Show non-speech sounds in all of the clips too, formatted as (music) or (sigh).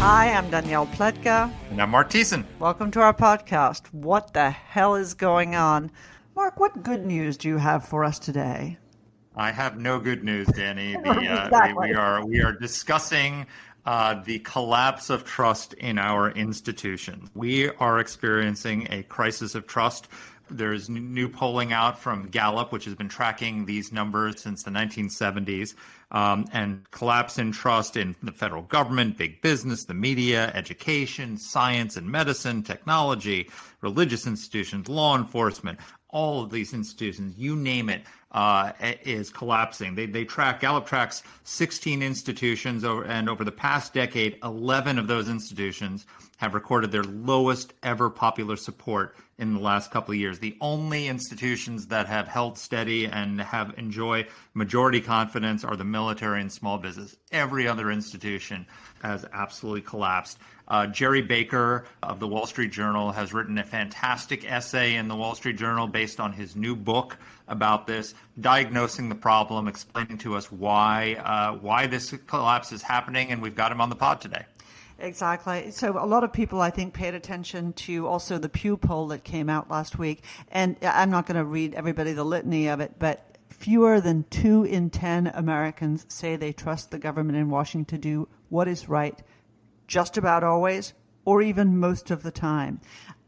Hi, I'm Danielle Pletka. And I'm Mark Thiessen. Welcome to our podcast. What the hell is going on? Mark, what good news do you have for us today? I have no good news, Danny. (laughs) The, uh, we, we are we are discussing uh, the collapse of trust in our institutions. We are experiencing a crisis of trust. There's new polling out from Gallup, which has been tracking these numbers since the 1970s, um, and collapse in trust in the federal government, big business, the media, education, science and medicine, technology, religious institutions, law enforcement. All of these institutions, you name it, uh, is collapsing. They, they track, Gallup tracks 16 institutions, over, and over the past decade, 11 of those institutions have recorded their lowest ever popular support in the last couple of years. The only institutions that have held steady and have enjoy majority confidence are the military and small business. Every other institution has absolutely collapsed. Uh, Gerry Baker of the Wall Street Journal has written a fantastic essay in the Wall Street Journal based on his new book about this, diagnosing the problem, explaining to us why uh, why this collapse is happening, and we've got him on the pod today. Exactly. So a lot of people, I think, paid attention to also the Pew poll that came out last week. And I'm not going to read everybody the litany of it, but fewer than two in 10 Americans say they trust the government in Washington to do what is right just about always or even most of the time.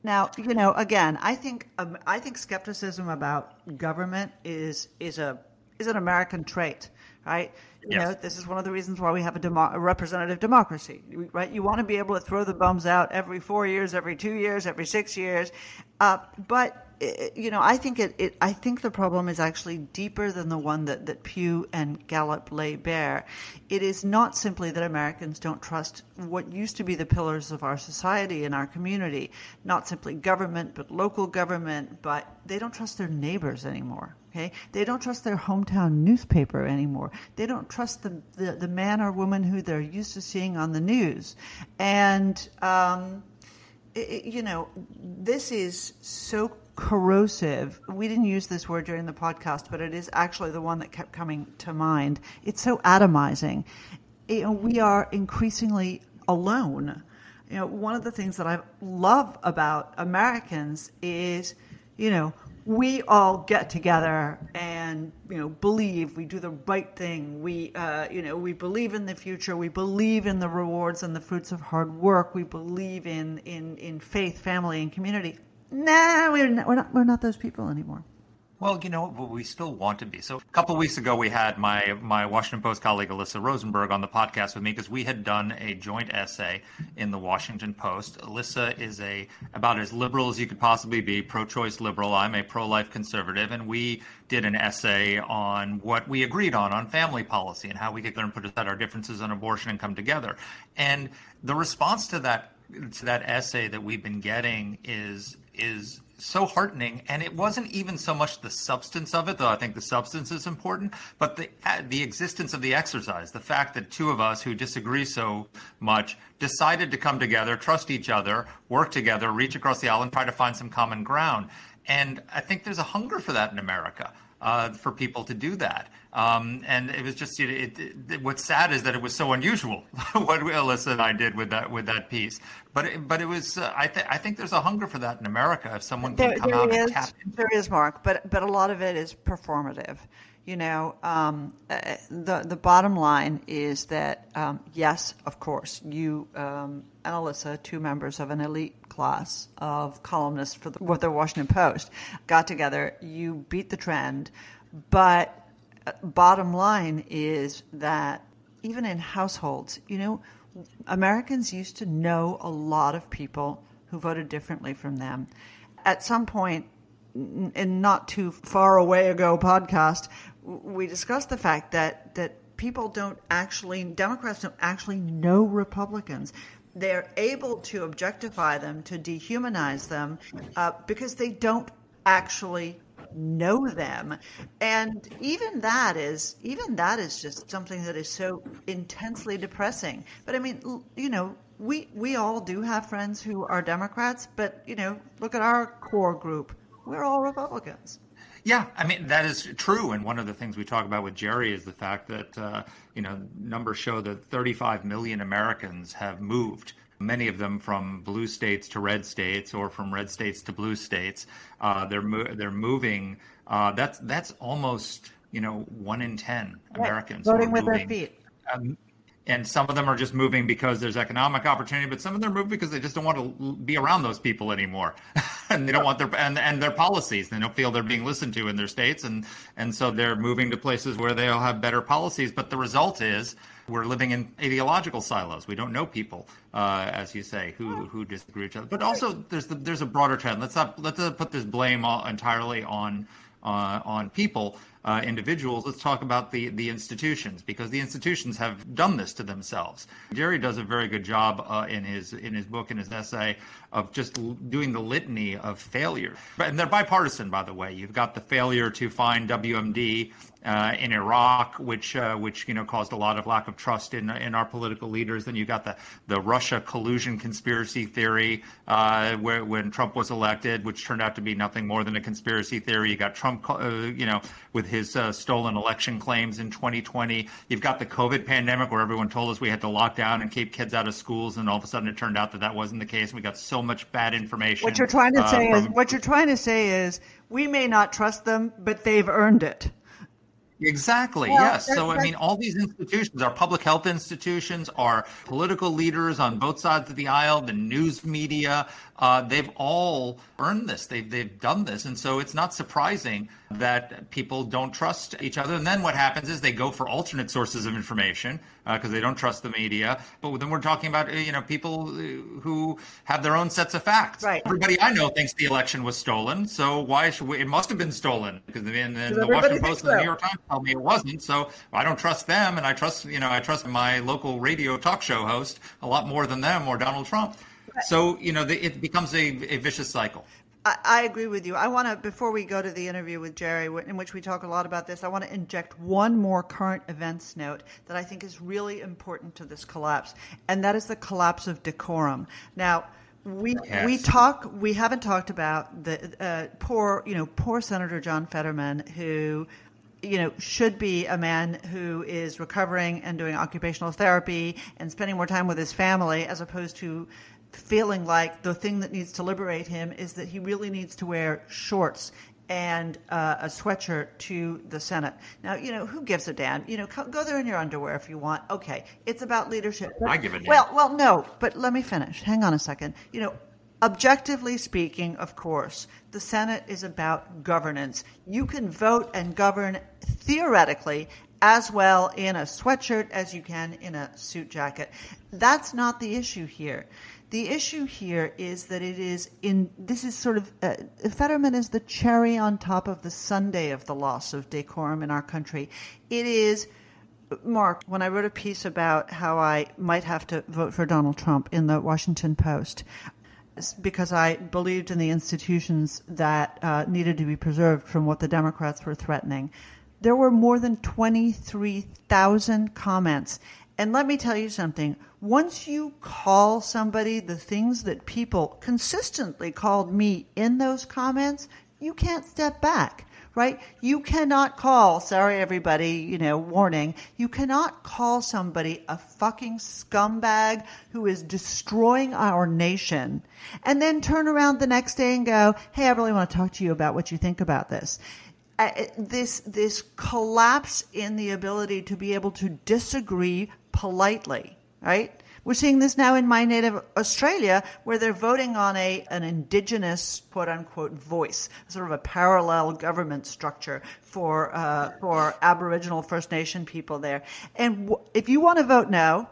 Now, you know, again, I think um, I think skepticism about government is is a is an American trait, right? You Yes. know, this is one of the reasons why we have a, demo- a representative democracy, right? You want to be able to throw the bums out every four years, every two years, every six years, uh, but i- you know, I think it, it. I think the problem is actually deeper than the one that that Pew and Gallup lay bare. It is not simply that Americans don't trust what used to be the pillars of our society and our community, not simply government, but local government, but they don't trust their neighbors anymore. Okay, they don't trust their hometown newspaper anymore. They don't trust the the, the man or woman who they're used to seeing on the news, and. Um, i- i- you know, this is so corrosive. We didn't use this word during the podcast, but it is actually the one that kept coming to mind. It's so atomizing. You know, we are increasingly alone. You know, one of the things that I love about Americans is, you know, we all get together and you know believe we do the right thing we uh, you know we believe in the future we believe in the rewards and the fruits of hard work we believe in in in faith family and community nah we're not we're not, we're not those people anymore Well, you know, we still want to be. So a couple weeks ago, we had my my Washington Post colleague Alyssa Rosenberg on the podcast with me because we had done a joint essay in the Washington Post. Alyssa is a about as liberal as you could possibly be, pro-choice liberal. I'm a pro-life conservative, and we did an essay on what we agreed on on family policy and how we could learn put aside our differences on abortion and come together. And the response to that to that essay that we've been getting is is so heartening and it wasn't even so much the substance of it though i think the substance is important but the uh, the existence of the exercise the fact that two of us who disagree so much decided to come together trust each other work together reach across the aisle and try to find some common ground and i think there's a hunger for that in america uh, for people to do that. Um, and it was just, it, it, it, what's sad is that it was so unusual (laughs) what Alyssa and I did with that with that piece. But it, but it was, uh, I think I think there's a hunger for that in America. If someone can There, come there out is, and tap into there is, Mark, but but a lot of it is performative. You know, um, uh, the the bottom line is that um, yes, of course, you um, and Alyssa, two members of an elite class of columnists for the, with the Washington Post, got together. You beat the trend, but bottom line is that even in households, you know, Americans used to know a lot of people who voted differently from them. At some point, in not too far away ago podcast, we discussed the fact that that people don't actually Democrats don't actually know Republicans. They're able to objectify them, to dehumanize them, uh, because they don't actually know them. And even that is even that is just something that is so intensely depressing. But i mean you know we we all do have friends who are democrats but you know look at our core group. We're all republicans. Yeah, I mean that is true, and one of the things we talk about with Gerry is the fact that uh, you know numbers show that 35 million Americans have moved. Many of them from blue states to red states, or from red states to blue states. Uh, they're mo- they're moving. Uh, that's that's almost you know one in ten Americans voting with their feet. Um, and some of them are just moving because there's economic opportunity, but some of them are moving because they just don't want to be around those people anymore, (laughs) and they don't want their and, and their policies. They don't feel they're being listened to in their states, and and so they're moving to places where they'll have better policies. But the result is we're living in ideological silos. We don't know people, uh, as you say, who who disagree with each other. But also, there's the, there's a broader trend. Let's not let's not put this blame all, entirely on uh, on people uh, individuals, let's talk about the, the institutions because the institutions have done this to themselves. Gerry does a very good job uh, in his in his book and his essay of just l- doing the litany of failure. And they're bipartisan, by the way. You've got the failure to find WMD uh, in Iraq, which uh, which you know caused a lot of lack of trust in in our political leaders. Then you got the the Russia collusion conspiracy theory, uh, where when Trump was elected, which turned out to be nothing more than a conspiracy theory. You got Trump, uh, you know, with his uh, stolen election claims in 2020. You've got the COVID pandemic, where everyone told us we had to lock down and keep kids out of schools, and all of a sudden it turned out that that wasn't the case. We got so much bad information. What you're trying to uh, say from, is what you're trying to say is we may not trust them, but they've earned it. Exactly. Well, yes. So I mean, all these institutions, our public health institutions, our political leaders on both sides of the aisle, the news media, uh, they've all earned this. They've they've done this, and so it's not surprising that people don't trust each other. And then what happens is they go for alternate sources of information because uh, they don't trust the media. But then we're talking about you know people who have their own sets of facts. Right. Everybody I know thinks the election was stolen. So why should we? It must have been stolen because the Washington Post and the New York Times tell me it wasn't. So I don't trust them, and I trust you know I trust my local radio talk show host a lot more than them or Donald Trump. So you know, the, it becomes a, a vicious cycle. I, I agree with you. I want to, before we go to the interview with Gerry, in which we talk a lot about this, I want to inject one more current events note that I think is really important to this collapse, and that is the collapse of decorum. Now, we yes. we talk we haven't talked about the uh, poor you know poor Senator John Fetterman who you know, should be a man who is recovering and doing occupational therapy and spending more time with his family as opposed to feeling like the thing that needs to liberate him is that he really needs to wear shorts and uh, a sweatshirt to the Senate. Now, you know, who gives a damn? You know, go there in your underwear if you want. Okay, it's about leadership. I give a damn. Well, well, no, but let me finish. Hang on a second. You know, objectively speaking, of course, the Senate is about governance. You can vote and govern theoretically as well in a sweatshirt as you can in a suit jacket. That's not the issue here. The issue here is that it is in this is sort of uh, Fetterman is the cherry on top of the sundae of the loss of decorum in our country. It is Mark, when I wrote a piece about how I might have to vote for Donald Trump in the Washington Post, because I believed in the institutions that uh, needed to be preserved from what the Democrats were threatening. There were more than 23,000 comments. And let me tell you something once you call somebody the things that people consistently called me in those comments, you can't step back, right? You cannot call, sorry everybody, you know, warning, you cannot call somebody a fucking scumbag who is destroying our nation and then turn around the next day and go, hey, I really want to talk to you about what you think about this. Uh, this this collapse in the ability to be able to disagree politely right? We're seeing this now in my native Australia, where they're voting on a an indigenous quote unquote voice, sort of a parallel government structure for uh, for Aboriginal First Nation people there. And w- if you want to vote no,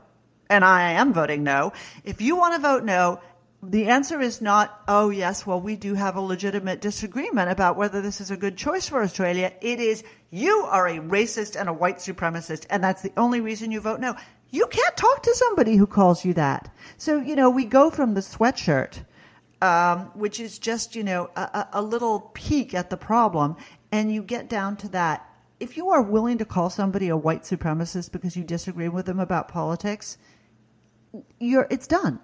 and I am voting no, if you want to vote no, The answer is not, oh, yes, well, we do have a legitimate disagreement about whether this is a good choice for Australia. It is, you are a racist and a white supremacist, and that's the only reason you vote no. You can't talk to somebody who calls you that. So, you know, we go from the sweatshirt, um, which is just, you know, a, a little peek at the problem, and you get down to that. If you are willing to call somebody a white supremacist because you disagree with them about politics, you're, it's done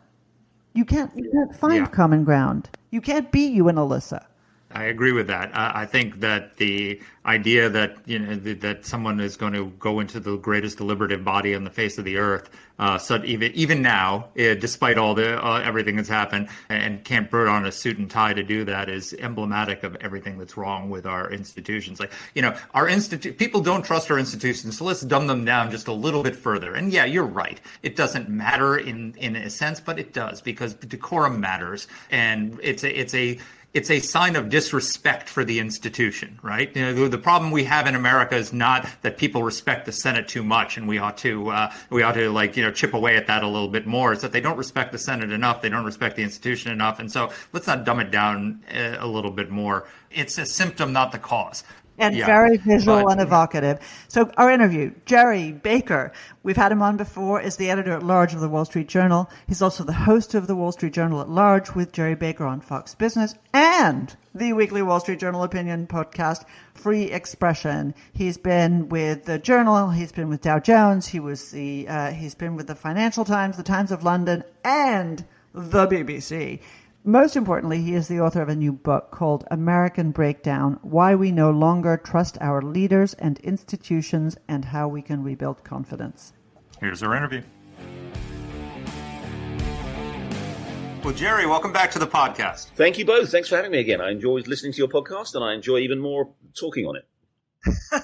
you can't you can't find yeah. common ground. You can't be you and Alyssa. I agree with that. I think that the idea that you know that someone is going to go into the greatest deliberative body on the face of the earth, uh, so even even now, uh, despite all the uh, everything that's happened, and can't put on a suit and tie to do that is emblematic of everything that's wrong with our institutions. Like you know, our institute people don't trust our institutions, so let's dumb them down just a little bit further. And yeah, you're right. It doesn't matter in in a sense, but it does because decorum matters, and it's a it's a it's a sign of disrespect for the institution, right? You know, the problem we have in America is not that people respect the Senate too much, and we ought to uh, we ought to like you know chip away at that a little bit more. It's that they don't respect the Senate enough, they don't respect the institution enough, and so let's not dumb it down uh, a little bit more. It's a symptom, not the cause and yeah, very visual but, and evocative. So our interview, Gerry Baker, we've had him on before, is the editor at large of the Wall Street Journal. He's also the host of the Wall Street Journal at large with Gerry Baker on Fox Business and the weekly Wall Street Journal opinion podcast, Free Expression. He's been with the Journal. He's been with Dow Jones. He was the, uh, he's been with the Financial Times, the Times of London, and the BBC. Most importantly, he is the author of a new book called American Breakdown Why We No Longer Trust Our Leaders and Institutions and How We Can Rebuild Confidence. Here's our interview. Well, Gerry, welcome back to the podcast. Thank you both. Thanks for having me again. I enjoy listening to your podcast and I enjoy even more talking on it.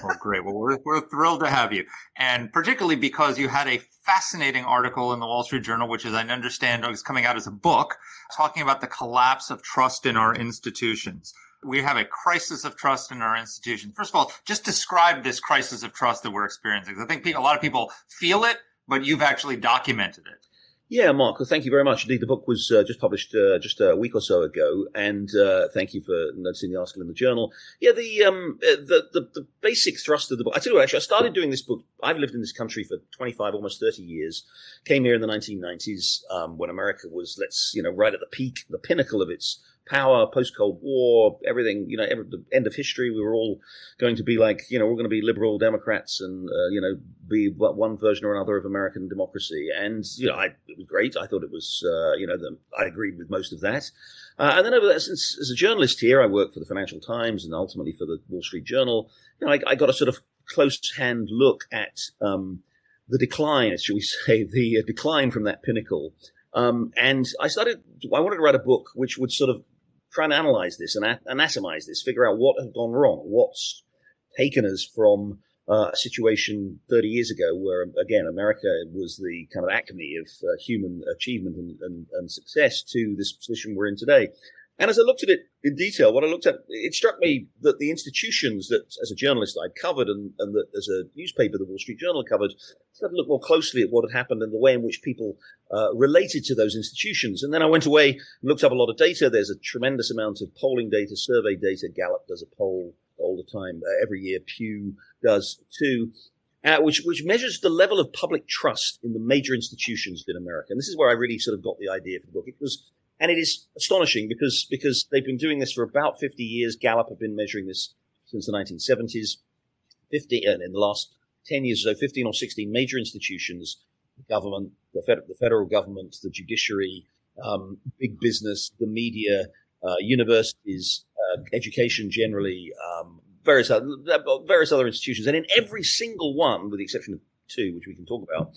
well, great. Well, we're, we're thrilled to have you. And particularly because you had a fascinating article in the Wall Street Journal, which, is, I understand, is coming out as a book, talking about the collapse of trust in our institutions. We have a crisis of trust in our institutions. First of all, just describe this crisis of trust that we're experiencing. I think a lot of people feel it, but you've actually documented it. Yeah, Mark, well, thank you very much. Indeed, the book was uh, just published uh, just a week or so ago, and uh, thank you for noticing the article in the journal. Yeah, the, um, uh, the, the the basic thrust of the book. I tell you what, actually, I started doing this book. I've lived in this country for twenty five, almost thirty years. Came here in the nineteen nineties um, when America was, let's you know, right at the peak, the pinnacle of its power, post Cold War, everything, you know, every, the end of history, we were all going to be like, you know, we're going to be liberal Democrats and, uh, you know, be one version or another of American democracy. And, you know, I, it was great. I thought it was, uh, you know, the, I agreed with most of that. Uh, and then over there, since as a journalist here, I work for the Financial Times and ultimately for the Wall Street Journal, you know, I, I got a sort of close hand look at, um, the decline, shall we (laughs) say, the uh, decline from that pinnacle. Um, and I started, I wanted to write a book which would sort of try and analyze this and anatomize this, figure out what has gone wrong, what's taken us from uh, a situation 30 years ago where, again, America was the kind of acme of uh, human achievement and, and, and, success to this position we're in today. And as I looked at it in detail, what I looked at, it struck me that the institutions that, as a journalist, I'd covered and, and that as a newspaper, the Wall Street Journal covered, started to look more closely at what had happened and the way in which people uh, related to those institutions. And then I went away and looked up a lot of data. There's a tremendous amount of polling data, survey data. Gallup does a poll all the time, uh, every year. Pew does too. Uh, which which measures the level of public trust in the major institutions in America. And this is where I really sort of got the idea for the book. It was and it is astonishing because, because they've been doing this for about 50 years. Gallup have been measuring this since the 1970s. 50, and in the last 10 years or so, 15 or 16 major institutions, the government, the, fed, the federal government, the judiciary, um, big business, the media, uh, universities, uh, education generally, um, various other, various other institutions. And in every single one, with the exception of two, which we can talk about,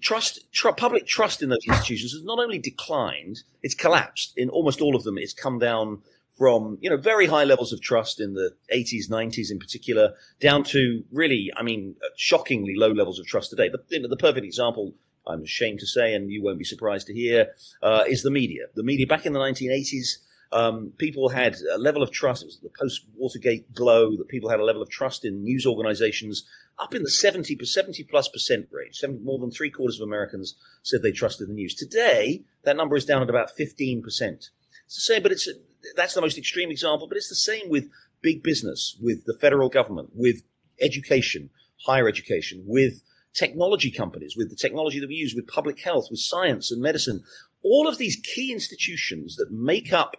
trust, tr- public trust in those institutions has not only declined, it's collapsed. In almost all of them, it's come down from, you know, very high levels of trust in the 80s, 90s in particular, down to really, I mean, shockingly low levels of trust today. The, the perfect example, I'm ashamed to say, and you won't be surprised to hear, uh, is the media. The media back in the 1980s, Um, people had a level of trust. It was the post Watergate glow that people had a level of trust in news organizations up in the 70, 70 plus percent range. 70, more than three quarters of Americans said they trusted the news. Today, that number is down at about 15%. It's the same, but it's, that's the most extreme example, but it's the same with big business, with the federal government, with education, higher education, with technology companies, with the technology that we use, with public health, with science and medicine. All of these key institutions that make up,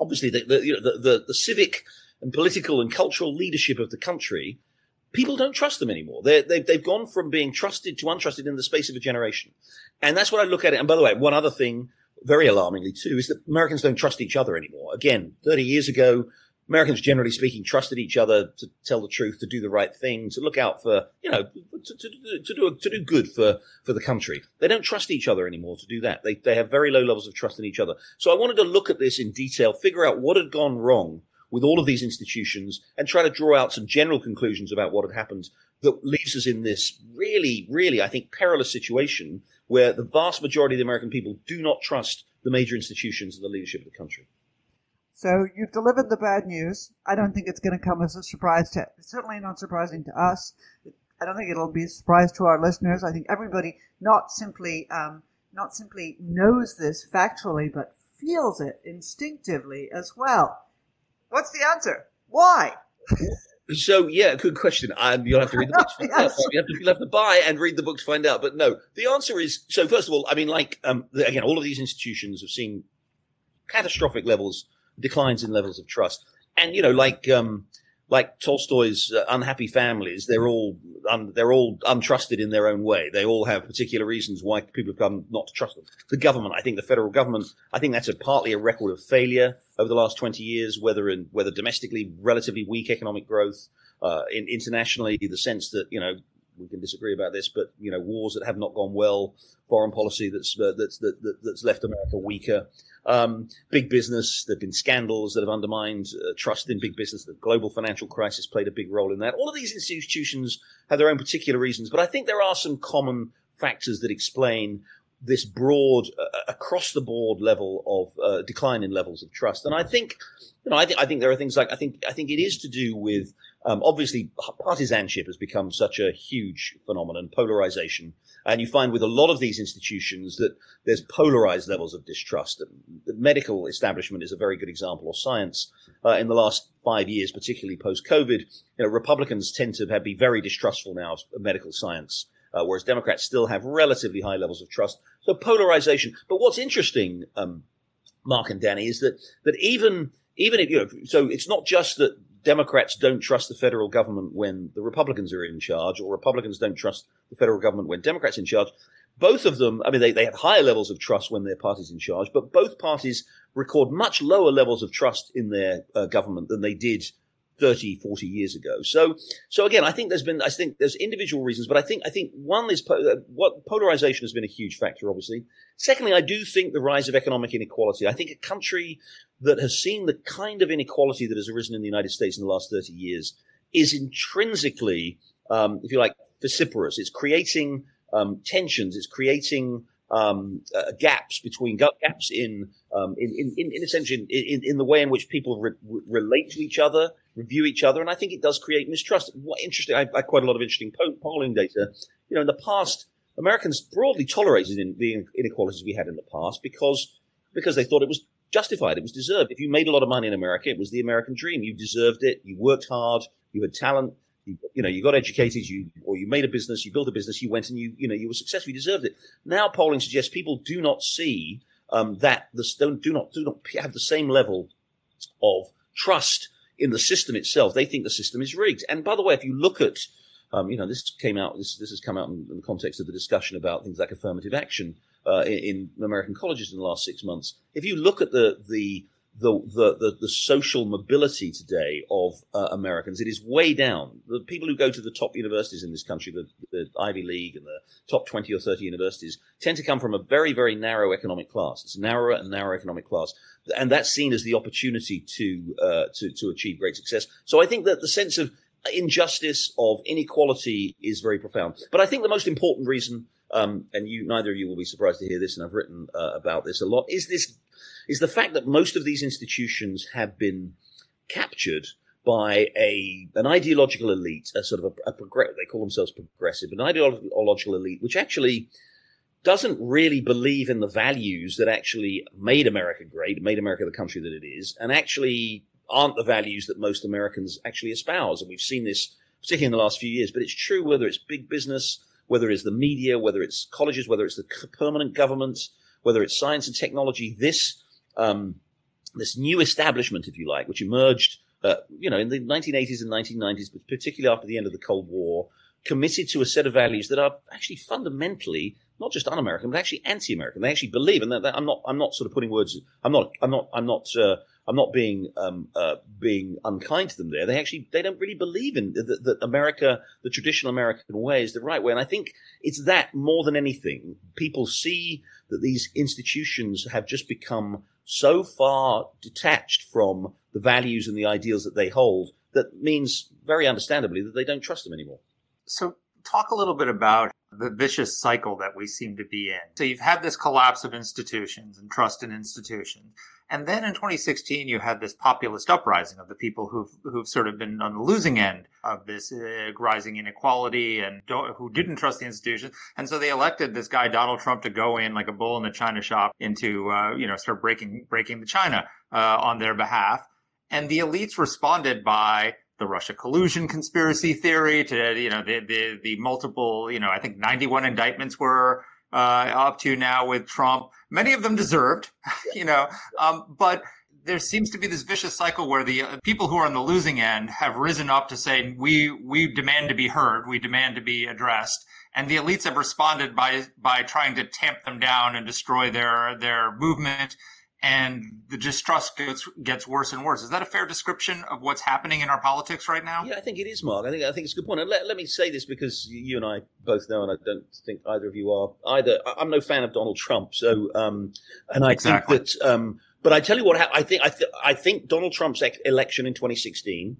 obviously, the, the, you know, the, the, the civic and political and cultural leadership of the country, people don't trust them anymore. they they've, they've gone from being trusted to untrusted in the space of a generation. And that's what I look at it. And by the way, one other thing, very alarmingly too, is that Americans don't trust each other anymore. Again, 30 years ago, Americans, generally speaking, trusted each other to tell the truth, to do the right thing, to look out for, you know, to, to, to do to do good for for the country. They don't trust each other anymore to do that. They they have very low levels of trust in each other. So I wanted to look at this in detail, figure out what had gone wrong with all of these institutions, and try to draw out some general conclusions about what had happened that leaves us in this really, really, I think, perilous situation where the vast majority of the American people do not trust the major institutions and the leadership of the country. So you've delivered the bad news. I don't think it's going to come as a surprise to, it's certainly not surprising to us. I don't think it'll be a surprise to our listeners. I think everybody not simply, um, not simply knows this factually, but feels it instinctively as well. What's the answer? Why? (laughs) So yeah, good question. Um, you'll have to read the book. To find out. (laughs) You have to, you'll have to buy and read the book to find out. But no, the answer is so. First of all, I mean, like um, again, all of these institutions have seen catastrophic levels declines in levels of trust. And you know, like um, like Tolstoy's uh, unhappy families, they're all um, they're all untrusted in their own way. They all have particular reasons why people have come not to trust them. The government, I think, the federal government, I think that's a partly a record of failure over the last twenty years, whether in whether domestically relatively weak economic growth, uh, in, internationally the sense that you know we can disagree about this, but you know wars that have not gone well, foreign policy that's uh, that's that, that's left America weaker. Um, big business, there have been scandals that have undermined uh, trust in big business. The global financial crisis played a big role in that. All of these institutions have their own particular reasons, but I think there are some common factors that explain this broad, uh, across the board level of uh, decline in levels of trust. And I think, you know, I think I think there are things like I think I think it is to do with um, obviously partisanship has become such a huge phenomenon, polarization and you find with a lot of these institutions that there's polarized levels of distrust. The medical establishment is a very good example, or science. Uh, in the last five years, particularly post COVID, you know, Republicans tend to have, be very distrustful now of medical science. Uh, whereas Democrats still have relatively high levels of trust. So polarization. But what's interesting, um, Mark and Danny, is that that even even if you know, so it's not just that Democrats don't trust the federal government when the Republicans are in charge, or Republicans don't trust the federal government when Democrats in charge. Both of them, I mean, they, they have higher levels of trust when their party's in charge, but both parties record much lower levels of trust in their uh, government than they did 30, 40 years ago. So, so again, I think there's been, I think there's individual reasons, but I think, I think one is po- uh, what polarization has been a huge factor, obviously. Secondly, I do think the rise of economic inequality. I think a country that has seen the kind of inequality that has arisen in the United States in the last 30 years is intrinsically, um, if you like, vociferous. It's creating um, tensions. It's creating um, uh, gaps between gaps in, um, in, in, in, in essentially in, in, the way in which people re- relate to each other, review each other, and I think it does create mistrust. What interesting? I, I quite a lot of interesting polling data. You know, in the past, Americans broadly tolerated in the inequalities we had in the past because because they thought it was justified. It was deserved. If you made a lot of money in America, it was the American dream. You deserved it. You worked hard. You had talent. You, you, know, you got educated. You or you made a business. You built a business. You went and you you know you were successful. You deserved it. Now polling suggests people do not see um, that the do not do not have the same level of trust in the system itself. They think the system is rigged. And by the way, if you look at um, you know, this came out. This this has come out in, the context of the discussion about things like affirmative action uh, in, in, American colleges in the last six months. If you look at the the the the, the, the social mobility today of uh, Americans, it is way down. The people who go to the top universities in this country, the, the Ivy League and the top twenty or thirty universities, tend to come from a very very narrow economic class. It's narrower and narrower economic class, and that's seen as the opportunity to uh, to to achieve great success. So I think that the sense of injustice of inequality is very profound. But I think the most important reason um, and you neither of you will be surprised to hear this, and I've written uh, about this a lot. Is this is the fact that most of these institutions have been captured by a an ideological elite, a sort of a, a progressive. They call themselves progressive, an ideological elite, which actually doesn't really believe in the values that actually made America great, made America the country that it is, and actually aren't the values that most Americans actually espouse. And we've seen this particularly in the last few years, but it's true whether it's big business, whether it's the media, whether it's colleges, whether it's the permanent government, whether it's science and technology. This um, this new establishment, if you like, which emerged, uh, you know, in the 1980s and 1990s, but particularly after the end of the Cold War, committed to a set of values that are actually fundamentally not just un-American, but actually anti-American. They actually believe, and that, that I'm not, I'm not sort of putting words. I'm not, I'm not, I'm not, uh, I'm not being um, uh, being unkind to them. There, they actually they don't really believe in that, that America, the traditional American way, is the right way. And I think it's that more than anything. People see that these institutions have just become so far detached from the values and the ideals that they hold that means very understandably that they don't trust them anymore. So talk a little bit about the vicious cycle that we seem to be in. So you've had this collapse of institutions and trust in institutions. And then in 2016, you had this populist uprising of the people who've, who've sort of been on the losing end of this uh, rising inequality and who didn't trust the institutions. And so they elected this guy, Donald Trump, to go in like a bull in the china shop into, uh, you know, start breaking, breaking the china, uh, on their behalf. And the elites responded by the Russia collusion conspiracy theory to, you know, the, the, the multiple, you know, I think 91 indictments were, uh, up to now with Trump. Many of them deserved, (laughs) you know, um, but there seems to be this vicious cycle where the uh, people who are on the losing end have risen up to say, we, we demand to be heard. We demand to be addressed. And the elites have responded by, by trying to tamp them down and destroy their, their movement and the distrust gets gets worse and worse. Is that a fair description of what's happening in our politics right now? Yeah, I think it is, Mark. I think I think it's a good point. And let, let me say this because you and I both know, and I don't think either of you are either. I'm no fan of Donald Trump, so um, and I exactly. think that. Um, but I tell you what, I think I, th- I think Donald Trump's election in 2016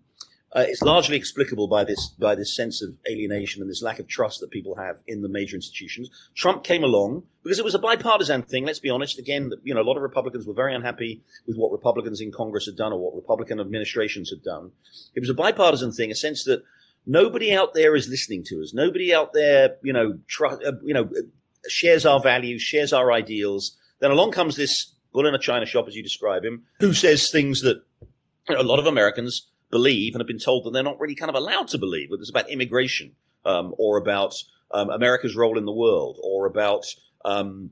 uh, it's largely explicable by this by this sense of alienation and this lack of trust that people have in the major institutions. Trump came along because it was a bipartisan thing. Let's be honest. Again, you know, a lot of Republicans were very unhappy with what Republicans in Congress had done or what Republican administrations had done. It was a bipartisan thing, a sense that nobody out there is listening to us. Nobody out there, you know, tr- uh, you know, shares our values, shares our ideals. Then along comes this bull in a china shop, as you describe him, who says things that a lot of Americans believe and have been told that they're not really kind of allowed to believe, whether it's about immigration um, or about um, America's role in the world or about um,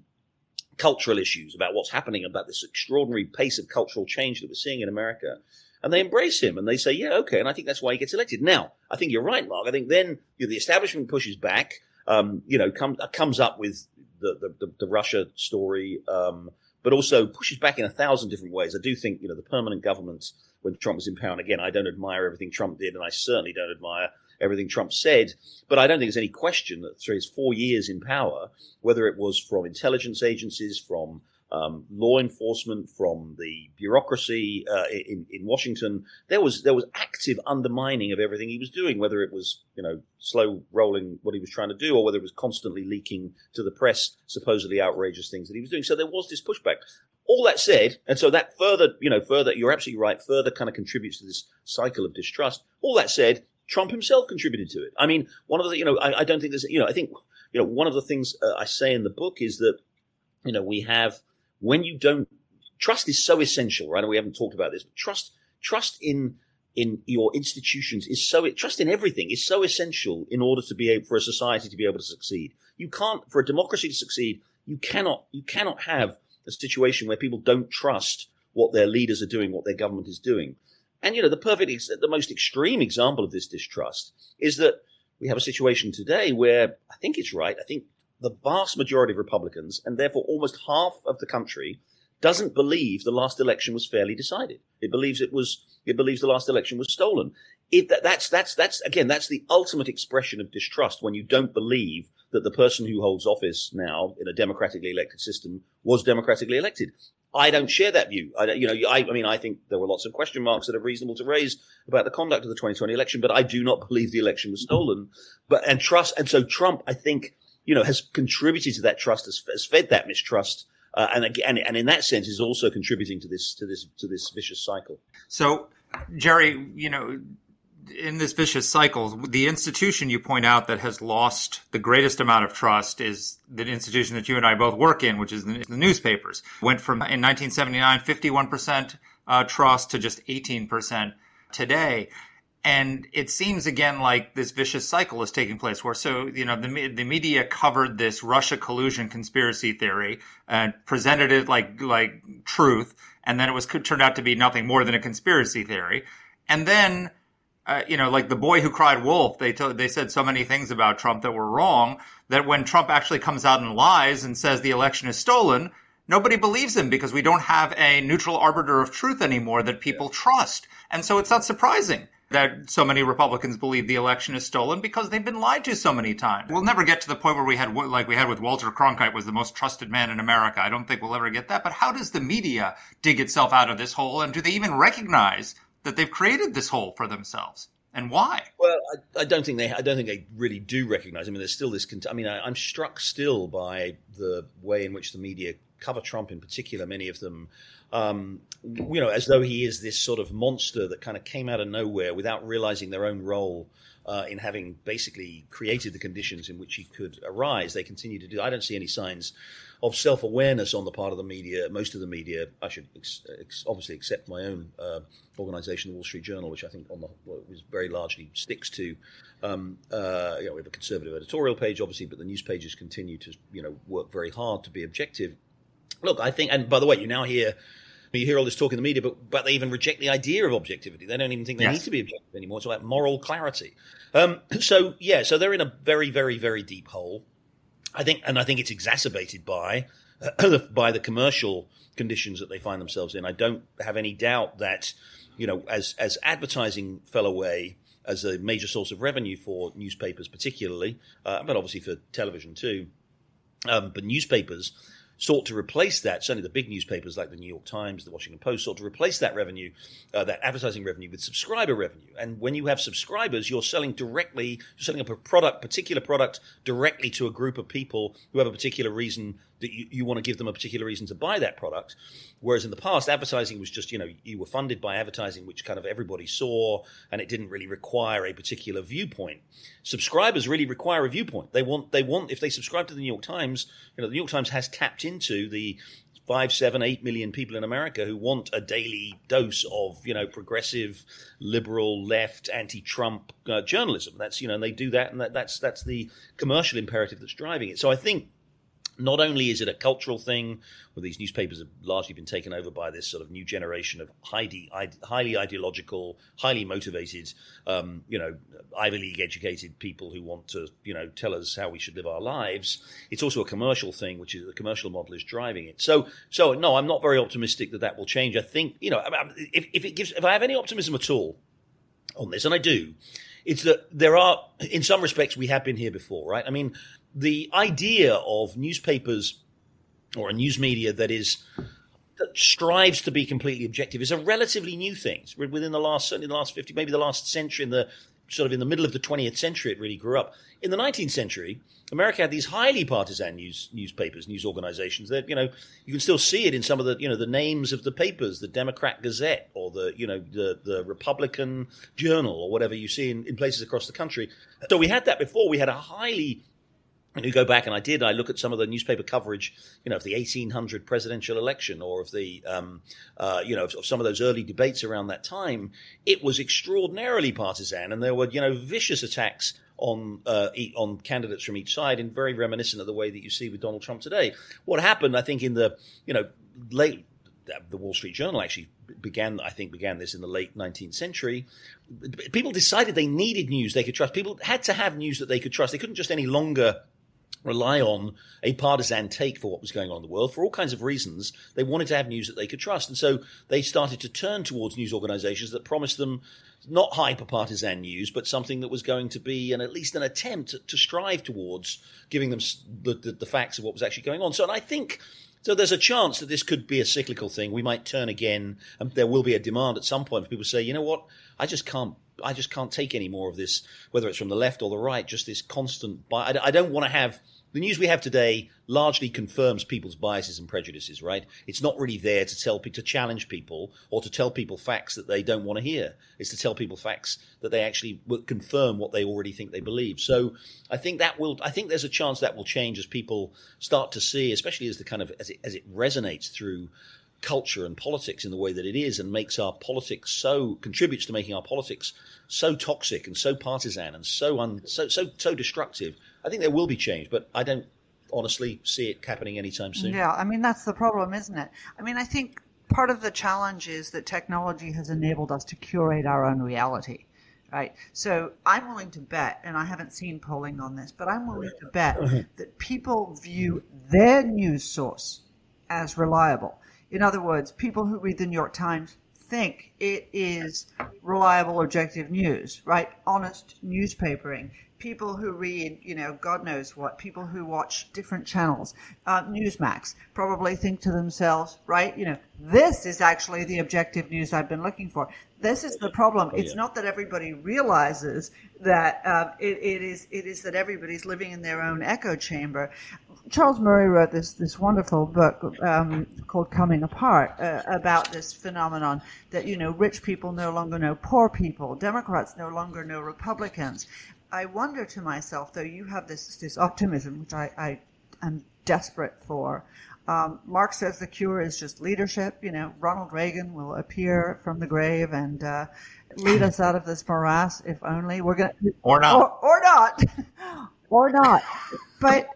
cultural issues, about what's happening, about this extraordinary pace of cultural change that we're seeing in America. And they embrace him and they say, yeah, okay. And I think that's why he gets elected. Now, I think you're right, Mark. I think then you know, the establishment pushes back, um, you know, come, comes up with the, the, the, the Russia story, um, but also pushes back in a thousand different ways. I do think, you know, the permanent government when Trump was in power. And again, I don't admire everything Trump did, and I certainly don't admire everything Trump said. But I don't think there's any question that through his four years in power, whether it was from intelligence agencies, from um, law enforcement, from the bureaucracy uh, in, in Washington, there was there was active undermining of everything he was doing. Whether it was you know slow rolling what he was trying to do, or whether it was constantly leaking to the press supposedly outrageous things that he was doing. So there was this pushback. All that said, and so that further, you know, further, you're absolutely right, further kind of contributes to this cycle of distrust. All that said, Trump himself contributed to it. I mean, one of the, you know, I, I don't think there's, you know, I think, you know, one of the things uh, I say in the book is that, you know, we have, when you don't, trust is so essential, right? And we haven't talked about this, but trust, trust in, in your institutions is so, trust in everything is so essential in order to be able, for a society to be able to succeed. You can't, for a democracy to succeed, you cannot, you cannot have a situation where people don't trust what their leaders are doing, what their government is doing. And, you know, the perfect, the most extreme example of this distrust is that we have a situation today where I think it's right. I think the vast majority of Republicans, and therefore almost half of the country, doesn't believe the last election was fairly decided. It believes it was, it believes the last election was stolen. That, that's, that's, that's, again, that's the ultimate expression of distrust when you don't believe that the person who holds office now in a democratically elected system was democratically elected. I don't share that view. I, you know, I, I, mean, I think there were lots of question marks that are reasonable to raise about the conduct of the 2020 election, but I do not believe the election was stolen. But and trust, and so Trump, I think, you know, has contributed to that trust, has, has fed that mistrust. Uh, and again, and in that sense, is also contributing to this to this to this vicious cycle. So, Gerry, you know, in this vicious cycle, the institution you point out that has lost the greatest amount of trust is the institution that you and I both work in, which is the, newspapers. Went from in 1979 51 percent uh, trust to just 18 percent today. And it seems again like this vicious cycle is taking place where so, you know, the, the media covered this Russia collusion conspiracy theory and presented it like, like truth. And then it was turned out to be nothing more than a conspiracy theory. And then, uh, you know, like the boy who cried wolf, they told, they said so many things about Trump that were wrong that when Trump actually comes out and lies and says the election is stolen, nobody believes him because we don't have a neutral arbiter of truth anymore that people trust. And so it's not surprising that so many Republicans believe the election is stolen because they've been lied to so many times. We'll never get to the point where we had, like we had with Walter Cronkite was the most trusted man in America. I don't think we'll ever get that. But how does the media dig itself out of this hole? And do they even recognize that they've created this hole for themselves? And why? Well, I, I, don't think they. I don't think they really do recognize. I mean, there's still this. I mean, I, I'm struck still by the way in which the media cover Trump, in particular. Many of them um, you know, as though he is this sort of monster that kind of came out of nowhere without realizing their own role uh, in having basically created the conditions in which he could arise. They continue to do. I don't see any signs of self awareness on the part of the media. Most of the media, I should ex- ex- obviously accept my own uh, organization, the Wall Street Journal, which I think on the was very largely sticks to. Um, uh, you know, we have a conservative editorial page, obviously, but the news pages continue to you know work very hard to be objective. Look, I think, and by the way, you now hear you hear all this talk in the media, but, but they even reject the idea of objectivity. They don't even think they yes. need to be objective anymore. It's about moral clarity. Um, (clears throat) so yeah, so they're in a very, very, very deep hole. I think, and I think it's exacerbated by (clears throat) uh, by the commercial conditions that they find themselves in. I don't have any doubt that you know, as as advertising fell away as a major source of revenue for newspapers, particularly, uh, but obviously for television too. Um, but newspapers sought to replace that. Certainly, the big newspapers like the New York Times, the Washington Post sought to replace that revenue, uh, that advertising revenue, with subscriber revenue. And when you have subscribers, you're selling directly, you're selling up a product, particular product, directly to a group of people who have a particular reason that you, you want to give them a particular reason to buy that product. Whereas in the past, advertising was just, you know, you were funded by advertising, which kind of everybody saw, and it didn't really require a particular viewpoint. Subscribers really require a viewpoint. They want, they want, if they subscribe to the New York Times, you know, the New York Times has tapped into the five, seven, eight million people in America who want a daily dose of, you know, progressive, liberal, left, anti-Trump uh, journalism. That's, you know, and they do that, and that, that's that's the commercial imperative that's driving it. So I think not only is it a cultural thing, where these newspapers have largely been taken over by this sort of new generation of highly, highly ideological, highly motivated, um, you know, Ivy League educated people who want to, you know, tell us how we should live our lives. It's also a commercial thing, which is the commercial model is driving it. So, so no, I'm not very optimistic that that will change. I think, you know, if, if it gives, if I have any optimism at all on this, and I do, it's that there are, in some respects, we have been here before, right? I mean, the idea of newspapers or a news media that is that strives to be completely objective is a relatively new thing. It's within the last certainly the last fifty, maybe the last century, in the sort of in the middle of the twentieth century, it really grew up. In the nineteenth century, America had these highly partisan news newspapers, news organizations that you know you can still see it in some of the you know the names of the papers, the Democrat Gazette or the you know the the Republican Journal or whatever you see in, in places across the country. So we had that before. We had a highly and you go back, and I did. I look at some of the newspaper coverage, you know, of the 1800 presidential election, or of the, um, uh, you know, of, of, some of those early debates around that time. It was extraordinarily partisan, and there were, you know, vicious attacks on uh, on candidates from each side, and very reminiscent of the way that you see with Donald Trump today. What happened, I think, in the, you know, late the Wall Street Journal actually began, I think, began this in the late 19th century. People decided they needed news they could trust. People had to have news that they could trust. They couldn't just any longer rely on a partisan take for what was going on in the world for all kinds of reasons. They wanted to have news that they could trust. And so they started to turn towards news organizations that promised them not hyper partisan news, but something that was going to be an, at least an attempt to, strive towards giving them the, the, the facts of what was actually going on. So, and I think so there's a chance that this could be a cyclical thing. We might turn again, and there will be a demand at some point for people to say, you know what, I just can't I just can't take any more of this, whether it's from the left or the right, just this constant. I, I don't want to have the news we have today largely confirms people's biases and prejudices, right? It's not really there to tell to challenge people or to tell people facts that they don't want to hear. It's to tell people facts that they actually confirm what they already think they believe. So I think that will I think there's a chance that will change as people start to see, especially as the kind of as it as it resonates through culture and politics in the way that it is and makes our politics so contributes to making our politics so toxic and so partisan and so un, so so so destructive I think there will be change, but I don't honestly see it happening anytime soon. Yeah, I mean that's the problem, isn't it? I mean, I think part of the challenge is that technology has enabled us to curate our own reality. Right. So I'm willing to bet, and I haven't seen polling on this, but I'm willing to bet (laughs) that people view their news source as reliable. In other words, people who read the New York Times think it is reliable, objective news, right? Honest newspapering people who read, you know, God knows what, people who watch different channels, uh, Newsmax, probably think to themselves, right, you know, this is actually the objective news I've been looking for. This is the problem. Oh, it's not that everybody realizes that uh, it, it is. It is that everybody's living in their own echo chamber. Charles Murray wrote this this wonderful book um, called "Coming Apart" uh, about this phenomenon that you know rich people no longer know poor people, Democrats no longer know Republicans, I wonder to myself, though you have this this optimism, which I, I am desperate for. Um, Mark says the cure is just leadership. You know, Ronald Reagan will appear from the grave and uh, lead us out of this morass, if only we're gonna or not, or, or not, (laughs) or not. But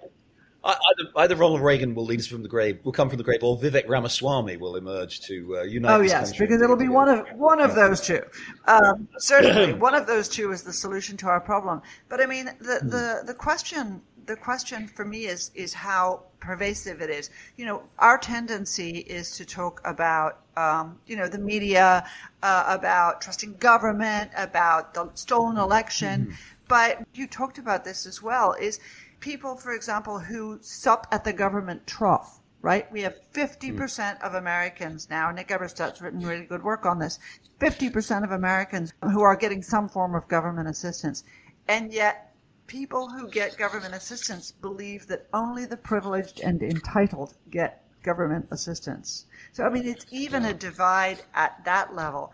Either, either, Ronald Reagan will lead us from the grave, will come from the grave, or Vivek Ramaswamy will emerge to uh, unite. Oh yes, because it'll be one of one of those two. Um, certainly, (clears throat) one of those two is the solution to our problem. But I mean, the the, the question the question for me is is how pervasive it is. You know, our tendency is to talk about um, you know the media, uh, about trusting government, about the stolen election. Mm-hmm. But you talked about this as well. Is people, for example, who sup at the government trough, right? We have 50% mm. of Americans now, Nick Eberstadt's written really good work on this, 50% of Americans who are getting some form of government assistance. And yet, people who get government assistance believe that only the privileged and entitled get government assistance. So, I mean, it's even a divide at that level.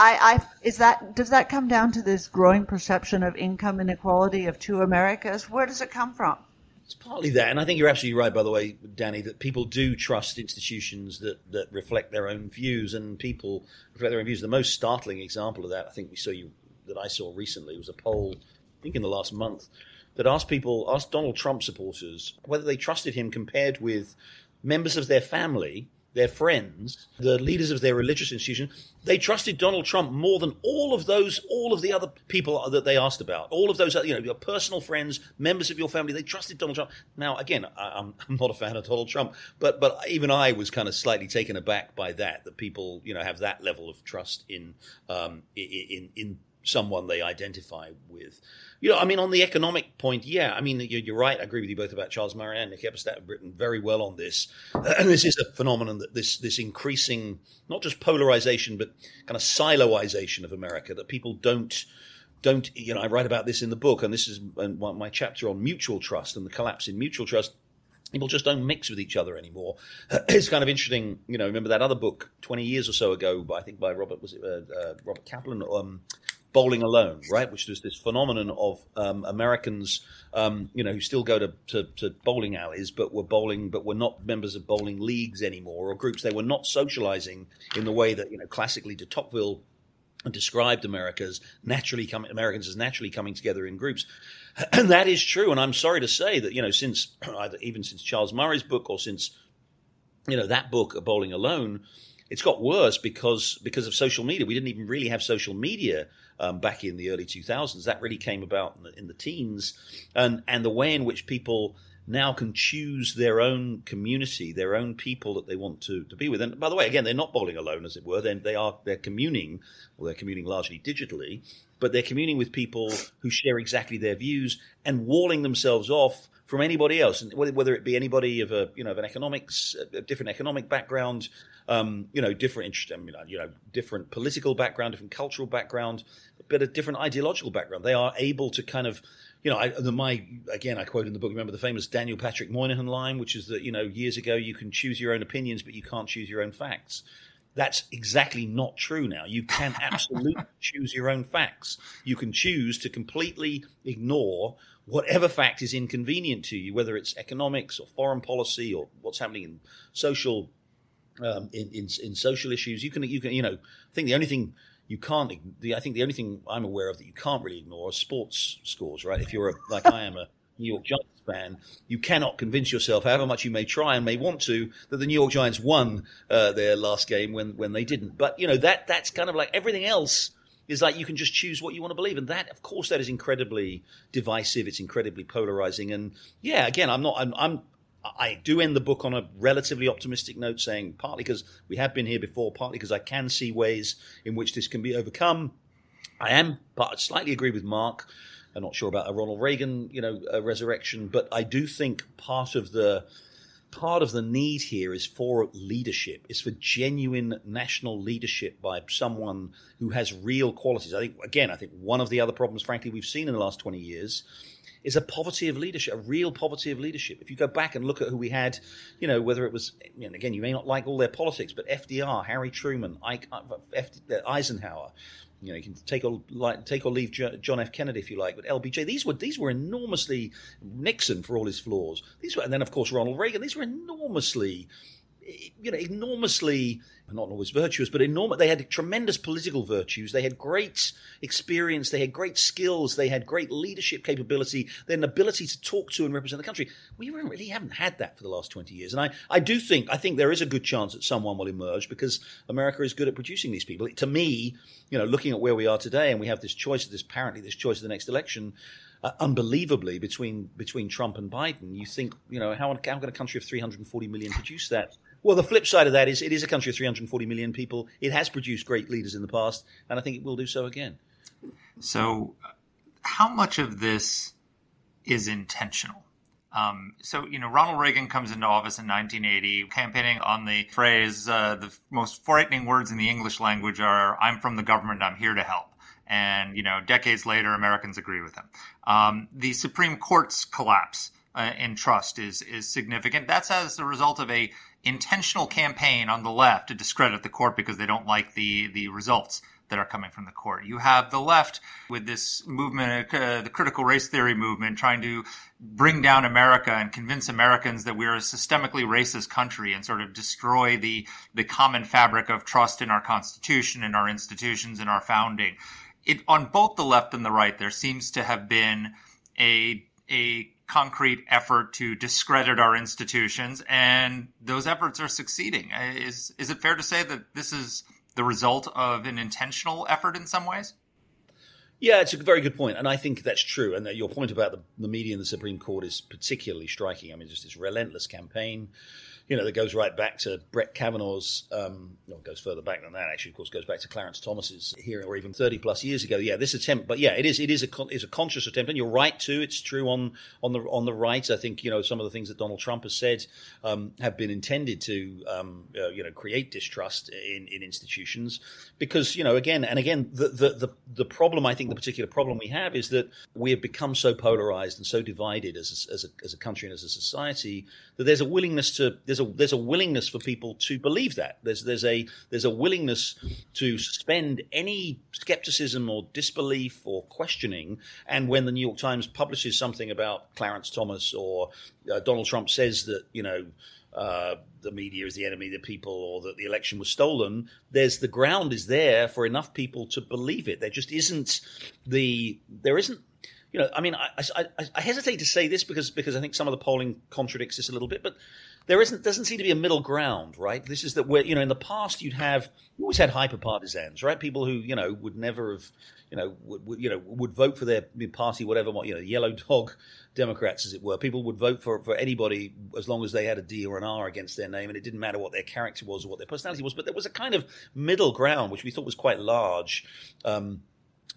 I, I is that does that come down to this growing perception of income inequality of two Americas? Where does it come from? It's partly that, and I think you're absolutely right, by the way, Danny, that people do trust institutions that, that reflect their own views, and people reflect their own views. The most startling example of that, I think we saw you that I saw recently, was a poll, I think in the last month, that asked people, asked Donald Trump supporters whether they trusted him compared with members of their family their friends, the leaders of their religious institution, they trusted Donald Trump more than all of those, all of the other people that they asked about. All of those, you know, your personal friends, members of your family, they trusted Donald Trump. Now, again, I'm, (laughs) I'm not a fan of Donald Trump, but but even I was kind of slightly taken aback by that, that people, you know, have that level of trust in um, in in someone they identify with. You know, I mean, on the economic point, yeah, I mean, you're, right. I agree with you both about Charles Murray and Nick Eberstadt have written very well on this. And (clears throat) this is a phenomenon that this this increasing, not just polarization, but kind of siloization of America that people don't don't. You know, I write about this in the book, and this is my chapter on mutual trust and the collapse in mutual trust people just don't mix with each other anymore. (clears throat) it's kind of interesting, you know. Remember that other book twenty years or so ago, I think by Robert was it uh, uh, Robert Kaplan, um, bowling alone, right? Which was this phenomenon of um, Americans, um, you know, who still go to, to, to, bowling alleys, but were bowling, but were not members of bowling leagues anymore or groups. They were not socializing in the way that you know classically de Tocqueville described America's naturally coming Americans as naturally coming together in groups, and (clears throat) that is true. And I'm sorry to say that you know since (clears throat) either even since Charles Murray's book or since you know that book, Bowling Alone it's got worse because because of social media. We didn't even really have social media um, back in the early 2000s. That really came about in the, in the teens, and and the way in which people now can choose their own community, their own people that they want to, to be with. And by the way, again, they're not bowling alone, as it were. They're, they are they're communing, well, they're communing largely digitally, but they're communing with people who share exactly their views and walling themselves off from anybody else, and whether, whether it be anybody of a you know of an economics, a different economic background, um, you know, different interest, you know, you know, different political background, different cultural background, but a different ideological background. They are able to kind of you know, I, the, my again, I quote in the book. Remember the famous Daniel Patrick Moynihan line, which is that you know, years ago you can choose your own opinions, but you can't choose your own facts. That's exactly not true now. You can absolutely (laughs) choose your own facts. You can choose to completely ignore whatever fact is inconvenient to you, whether it's economics or foreign policy or what's happening in social um, in, in, in social issues. You can you can you know I think the only thing you can't. The, I think the only thing I'm aware of that you can't really ignore are sports scores, right? If you're a, like I am a New York Giants fan, you cannot convince yourself, however much you may try and may want to, that the New York Giants won uh, their last game when when they didn't. But you know that that's kind of like everything else is like you can just choose what you want to believe, and that, of course, that is incredibly divisive. It's incredibly polarizing, and yeah, again, I'm not. I'm, I'm I do end the book on a relatively optimistic note, saying partly because we have been here before, partly because I can see ways in which this can be overcome. I am, but I slightly agree with Mark. I'm not sure about a Ronald Reagan, you know, resurrection, but I do think part of the part of the need here is for leadership, is for genuine national leadership by someone who has real qualities. I think, again, I think one of the other problems, frankly, we've seen in the last 20 years is a poverty of leadership, a real poverty of leadership. If you go back and look at who we had, you know, whether it was, you know, again, you may not like all their politics, but FDR, Harry Truman, uh, Eisenhower, you know, you can take or like, take or leave John F. Kennedy if you like, but LBJ. These were these were enormously Nixon for all his flaws. These were, and then of course Ronald Reagan. These were enormously you know, enormously not always virtuous, but enormous. They had tremendous political virtues. They had great experience. They had great skills. They had great leadership capability. They had an ability to talk to and represent the country. We really haven't had that for the last twenty years. And I, I do think, I think there is a good chance that someone will emerge because America is good at producing these people. To me, you know, looking at where we are today, and we have this choice, of this apparently this choice of the next election. Uh, unbelievably between between Trump and Biden. You think, you know, how, how can a country of 340 million produce that? Well, the flip side of that is it is a country of 340 million people. It has produced great leaders in the past, and I think it will do so again. So, how much of this is intentional? Um, so, you know, Ronald Reagan comes into office in 1980, campaigning on the phrase, uh, the most frightening words in the English language are, I'm from the government, I'm here to help. And, you know, decades later, Americans agree with him. Um, the Supreme Court's collapse uh, in trust is, is significant. That's as a result of a intentional campaign on the left to discredit the court because they don't like the the results that are coming from the court. You have the left with this movement, uh, the critical race theory movement, trying to bring down America and convince Americans that we're a systemically racist country and sort of destroy the the common fabric of trust in our constitution, in our institutions, in our founding. It on both the left and the right, there seems to have been a a concrete effort to discredit our institutions, and those efforts are succeeding. Is is it fair to say that this is the result of an intentional effort in some ways? Yeah, it's a very good point, and I think that's true. And your point about the, the media and the Supreme Court is particularly striking. I mean, just this relentless campaign you know, that goes right back to Brett Kavanaugh's, um, well, goes further back than that, actually, of course, goes back to Clarence Thomas's hearing, or even 30 plus years ago. Yeah, this attempt, but yeah, it is, it is a, is a conscious attempt, and you're right too. It's true on, on the, on the right. I think, you know, some of the things that Donald Trump has said, um, have been intended to, um, uh, you know, create distrust in, in institutions because, you know, again, and again, the, the, the, the problem, I think the particular problem we have is that we have become so polarized and so divided as a, as a, as a country and as a society that there's a willingness to, there's a there's a willingness for people to believe that. There's there's a there's a willingness to suspend any skepticism or disbelief or questioning. And when the New York Times publishes something about Clarence Thomas or uh, Donald Trump says that you know. Uh, the media is the enemy of the people, or that the election was stolen. There's the ground is there for enough people to believe it. There just isn't the there isn't you know, I mean, I, I, I, hesitate to say this because because I think some of the polling contradicts this a little bit, but there isn't doesn't seem to be a middle ground, right? This is that where you know in the past you'd have you always had hyper partisans, right? People who you know would never have you know would, would, you know would vote for their party, whatever you know, yellow dog Democrats, as it were. People would vote for for anybody as long as they had a D or an R against their name, and it didn't matter what their character was or what their personality was. But there was a kind of middle ground which we thought was quite large. Um,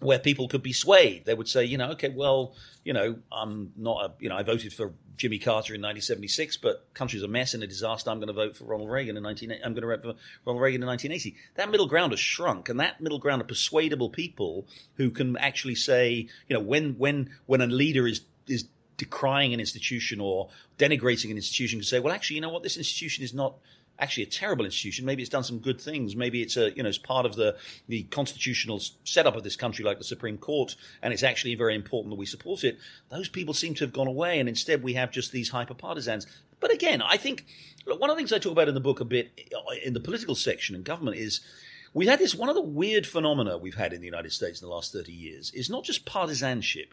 where people could be swayed. They would say, you know, okay, well, you know, I'm not a, you know, I voted for Jimmy Carter in 1976, but country's a mess and a disaster. I'm going to vote for Ronald Reagan in 19. I'm going to vote for Ronald Reagan in 1980. That middle ground has shrunk, and that middle ground of persuadable people who can actually say, you know, when when when a leader is is decrying an institution or denigrating an institution, can say, well, actually, you know what, this institution is not actually a terrible institution. Maybe it's done some good things. Maybe it's a you know it's part of the the constitutional setup of this country, like the Supreme Court, and it's actually very important that we support it. Those people seem to have gone away, and instead we have just these hyper partisans. But again, I think look, one of the things I talk about in the book a bit uh, in the political section and government is. We had this one of the weird phenomena we've had in the United States in the last 30 years is not just partisanship,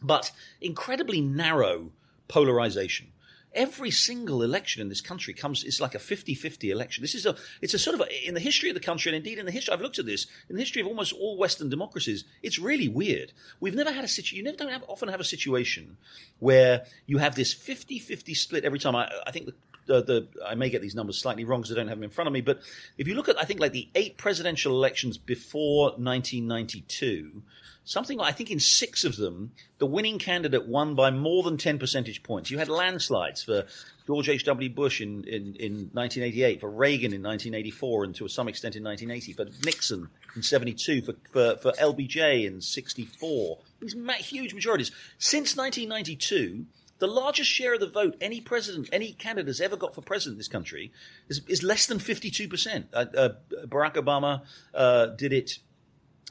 but incredibly narrow polarization every single election in this country comes it's like a 50-50 election. This is a it's a sort of a, in the history of the country and indeed in the history i've looked at this in the history of almost all western democracies it's really weird. We've never had a situation you never don't have, often have a situation where you have this 50-50 split every time. I, I think the the, the, I may get these numbers slightly wrong because I don't have them in front of me, but if you look at, I think, like the eight presidential elections before 1992, something like, I think in six of them, the winning candidate won by more than 10 percentage points. You had landslides for George H.W. Bush in, in, in 1988, for Reagan in 1984, and to some extent in 1980, for Nixon in 72, for, for, for LBJ in 64. These huge majorities. Since 1992, the largest share of the vote any president, any candidate has ever got for president in this country is, is less than 52%. Uh, uh, Barack Obama uh, did it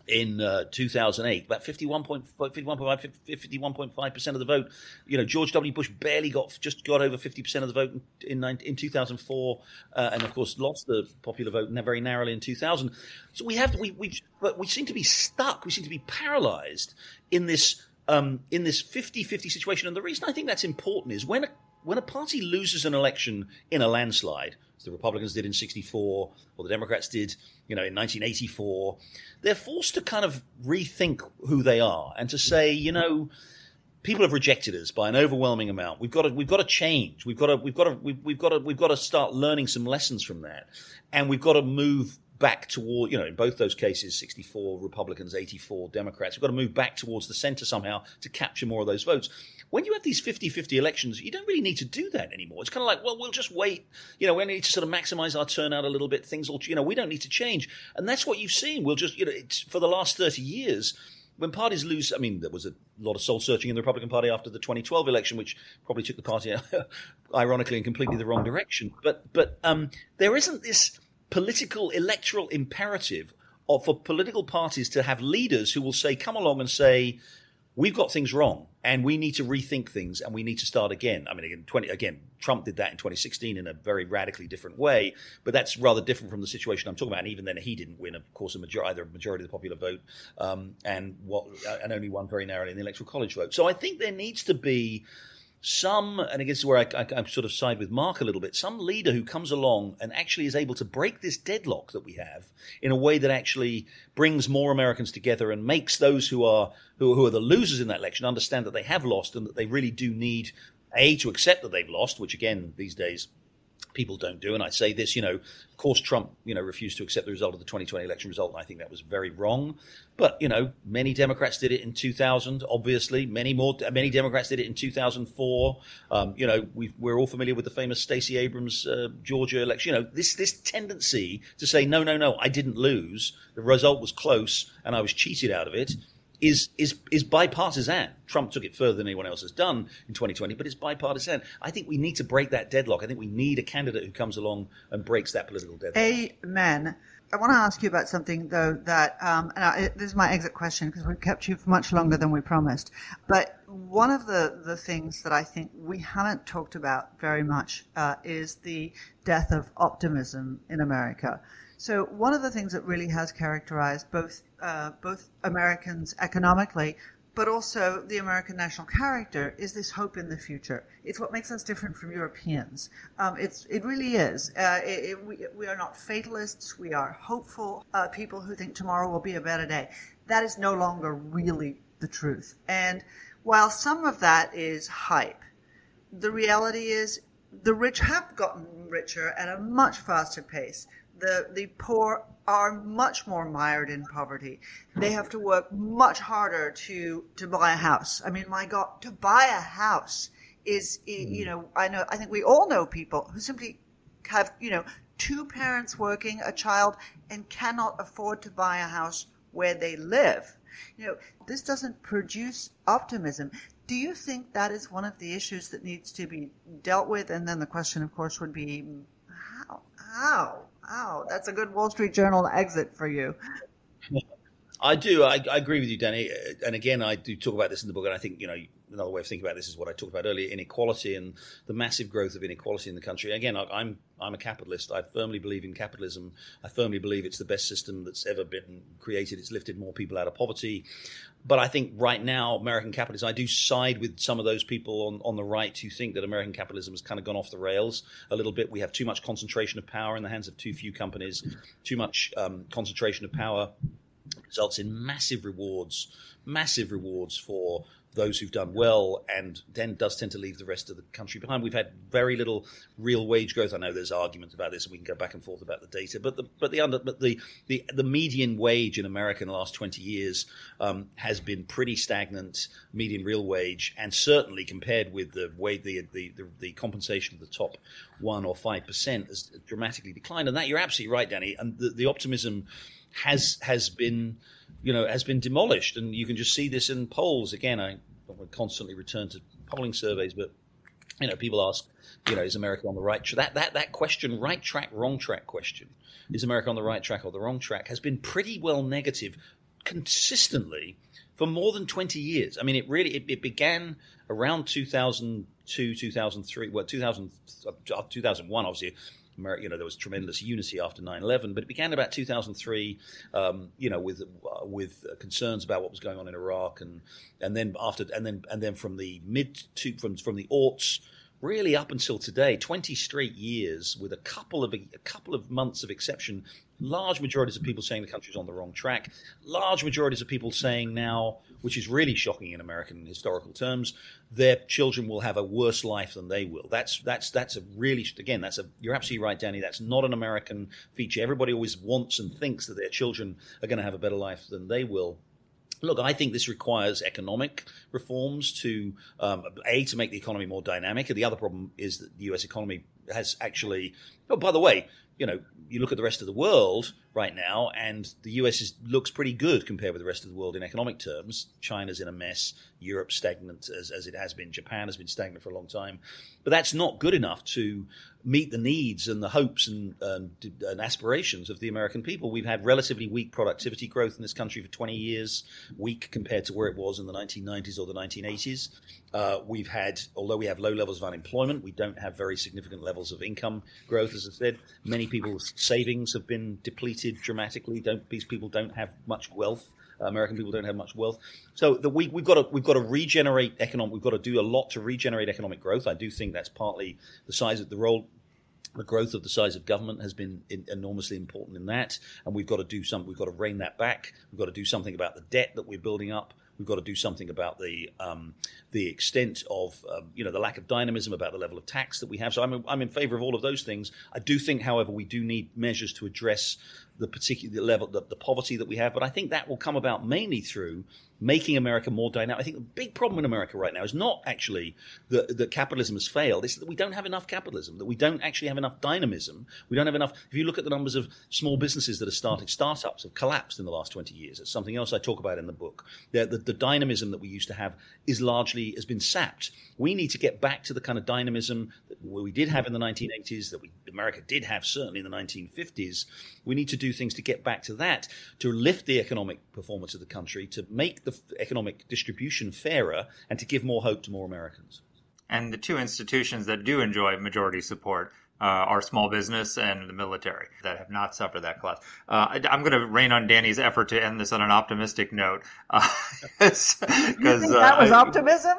in uh, 2008, about 51.5 percent of the vote. You know, George W. Bush barely got just got over 50 percent of the vote in in, in 2004, uh, and of course lost the popular vote very narrowly in 2000. So we have we we but we seem to be stuck. We seem to be paralysed in this um, in this 50-50 situation. And the reason I think that's important is when a, when a party loses an election in a landslide, as the Republicans did in 64 or the Democrats did, you know, in 1984, they're forced to kind of rethink who they are and to say, you know, people have rejected us by an overwhelming amount. We've got to we've got to change. We've got to we've got to we've, we've got to we've got to start learning some lessons from that, and we've got to move back toward, you know, in both those cases, 64 Republicans, 84 Democrats. We've got to move back towards the center somehow to capture more of those votes. When you have these 50 50 elections, you don't really need to do that anymore. It's kind of like, well, we'll just wait. You know, we need to sort of maximize our turnout a little bit. Things will, you know, we don't need to change. And that's what you've seen. We'll just, you know, for the last 30 years, when parties lose, I mean, there was a lot of soul searching in the Republican Party after the 2012 election, which probably took the party, (laughs) ironically, in completely the wrong direction. But, but um, there isn't this political electoral imperative of, for political parties to have leaders who will say, come along and say, we've got things wrong and we need to rethink things and we need to start again. I mean, again, 20, again, Trump did that in 2016 in a very radically different way, but that's rather different from the situation I'm talking about. And even then, he didn't win, of course, a majority, either a majority of the popular vote um, and what, and only won very narrowly in the electoral college vote. So I think there needs to be some, and I guess where I, I, I, sort of side with Mark a little bit, some leader who comes along and actually is able to break this deadlock that we have in a way that actually brings more Americans together and makes those who are who, who are the losers in that election understand that they have lost and that they really do need a to accept that they've lost, which again these days people don't do. And I say this, you know, of course, Trump, you know, refused to accept the result of the 2020 election result, and I think that was very wrong. But you know, many Democrats did it in 2000. Obviously, many more, many Democrats did it in 2004. Um, you know, we are all familiar with the famous Stacey Abrams uh, Georgia election. You know, this this tendency to say, no, no, no, I didn't lose. The result was close, and I was cheated out of it is is is bipartisan. Trump took it further than anyone else has done in 2020, but it's bipartisan. I think we need to break that deadlock. I think we need a candidate who comes along and breaks that political deadlock. Amen. I want to ask you about something though that, um, and I, this is my exit question because we've kept you for much longer than we promised. But one of the, the things that I think we haven't talked about very much uh, is the death of optimism in America. So one of the things that really has characterized both uh, both Americans economically, but also the American national character is this hope in the future. It's what makes us different from Europeans. Um, it's it really is. Uh, it, it, we, we are not fatalists. We are hopeful uh, people who think tomorrow will be a better day. That is no longer really the truth. And while some of that is hype, the reality is the rich have gotten richer at a much faster pace the the poor are much more mired in poverty. They have to work much harder to to buy a house. I mean, my God, to buy a house is hmm. you know I know I think we all know people who simply have you know two parents working, a child, and cannot afford to buy a house where they live. You know, this doesn't produce optimism. Do you think that is one of the issues that needs to be dealt with? And then the question, of course, would be how? How? How? That's a good Wall Street Journal exit for you. (laughs) I do. I, I, agree with you, Danny. And again, I do talk about this in the book. And I think, you know, another way of thinking about this is what I talked about earlier inequality and the massive growth of inequality in the country. Again, I, I'm, I'm a capitalist. I firmly believe in capitalism. I firmly believe it's the best system that's ever been created. It's lifted more people out of poverty. But I think right now, American capitalism, I do side with some of those people on, on the right who think that American capitalism has kind of gone off the rails a little bit. We have too much concentration of power in the hands of too few companies, too much um, concentration of power results in massive rewards, massive rewards for those who've done well, and then does tend to leave the rest of the country behind. We've had very little real wage growth. I know there's arguments about this, and we can go back and forth about the data. But the but the under but the the, the median wage in America in the last 20 years um, has been pretty stagnant. Median real wage, and certainly compared with the way the the, the, the compensation of the top one or five percent has dramatically declined. And that you're absolutely right, Danny. And the, the optimism has has been you know has been demolished. And you can just see this in polls. Again i constantly return to polling surveys but you know people ask you know is america on the right track that that that question right track wrong track question is america on the right track or the wrong track has been pretty well negative consistently for more than 20 years. I mean it really it, it began around 2002 2003 well 2000, uh, 2001 obviously you know, there was tremendous unity after 9/11, but it began about 2003, um, you know, with uh, with concerns about what was going on in Iraq, and and then after and then and then from the mid to from from the aughts really up until today, 20 straight years with a couple of a couple of months of exception, large majorities of people saying the country's on the wrong track, large majorities of people saying now, which is really shocking in American historical terms, their children will have a worse life than they will. That's that's that's a really again, that's a you're absolutely right, Danny. That's not an American feature. Everybody always wants and thinks that their children are going to have a better life than they will. Look, I think this requires economic reforms to um, a to make the economy more dynamic. And the other problem is that the U.S. economy has actually. Oh, by the way, you know, you look at the rest of the world right now, and the US is, looks pretty good compared with the rest of the world in economic terms. China's in a mess. Europe's stagnant as, as it has been. Japan has been stagnant for a long time. But that's not good enough to meet the needs and the hopes and, and, and, aspirations of the American people. We've had relatively weak productivity growth in this country for 20 years, weak compared to where it was in the 1990s or the 1980s. Uh, we've had, although we have low levels of unemployment, we don't have very significant levels of income growth, as I said. Many people's savings have been depleted dramatically. Don't, these people don't have much wealth. American people don't have much wealth. So the, we, have got to we've got to regenerate economic. We've got to do a lot to regenerate economic growth. I do think that's partly the size of the role. The growth of the size of government has been in, enormously important in that, and we've got to do something. We've got to rein that back. We've got to do something about the debt that we're building up. We've got to do something about the um, the extent of um, you know the lack of dynamism, about the level of tax that we have. So I'm I'm in favour of all of those things. I do think, however, we do need measures to address the particular level, the, the poverty that we have. But I think that will come about mainly through making America more dynamic. I think the big problem in America right now is not actually that, that capitalism has failed. It's that we don't have enough capitalism, that we don't actually have enough dynamism. We don't have enough. If you look at the numbers of small businesses that are starting, startups have collapsed in the last 20 years. It's something else I talk about in the book. The, the, the dynamism that we used to have is largely has been sapped. We need to get back to the kind of dynamism that we did have in the 1980s, that we, America did have certainly in the 1950s. We need to do things to get back to that, to lift the economic performance of the country, to make the economic distribution fairer, and to give more hope to more Americans. And the two institutions that do enjoy majority support uh, are small business and the military that have not suffered that collapse. Uh, I, am going to rain on Danny's effort to end this on an optimistic note. Uh, (laughs) because that was optimism.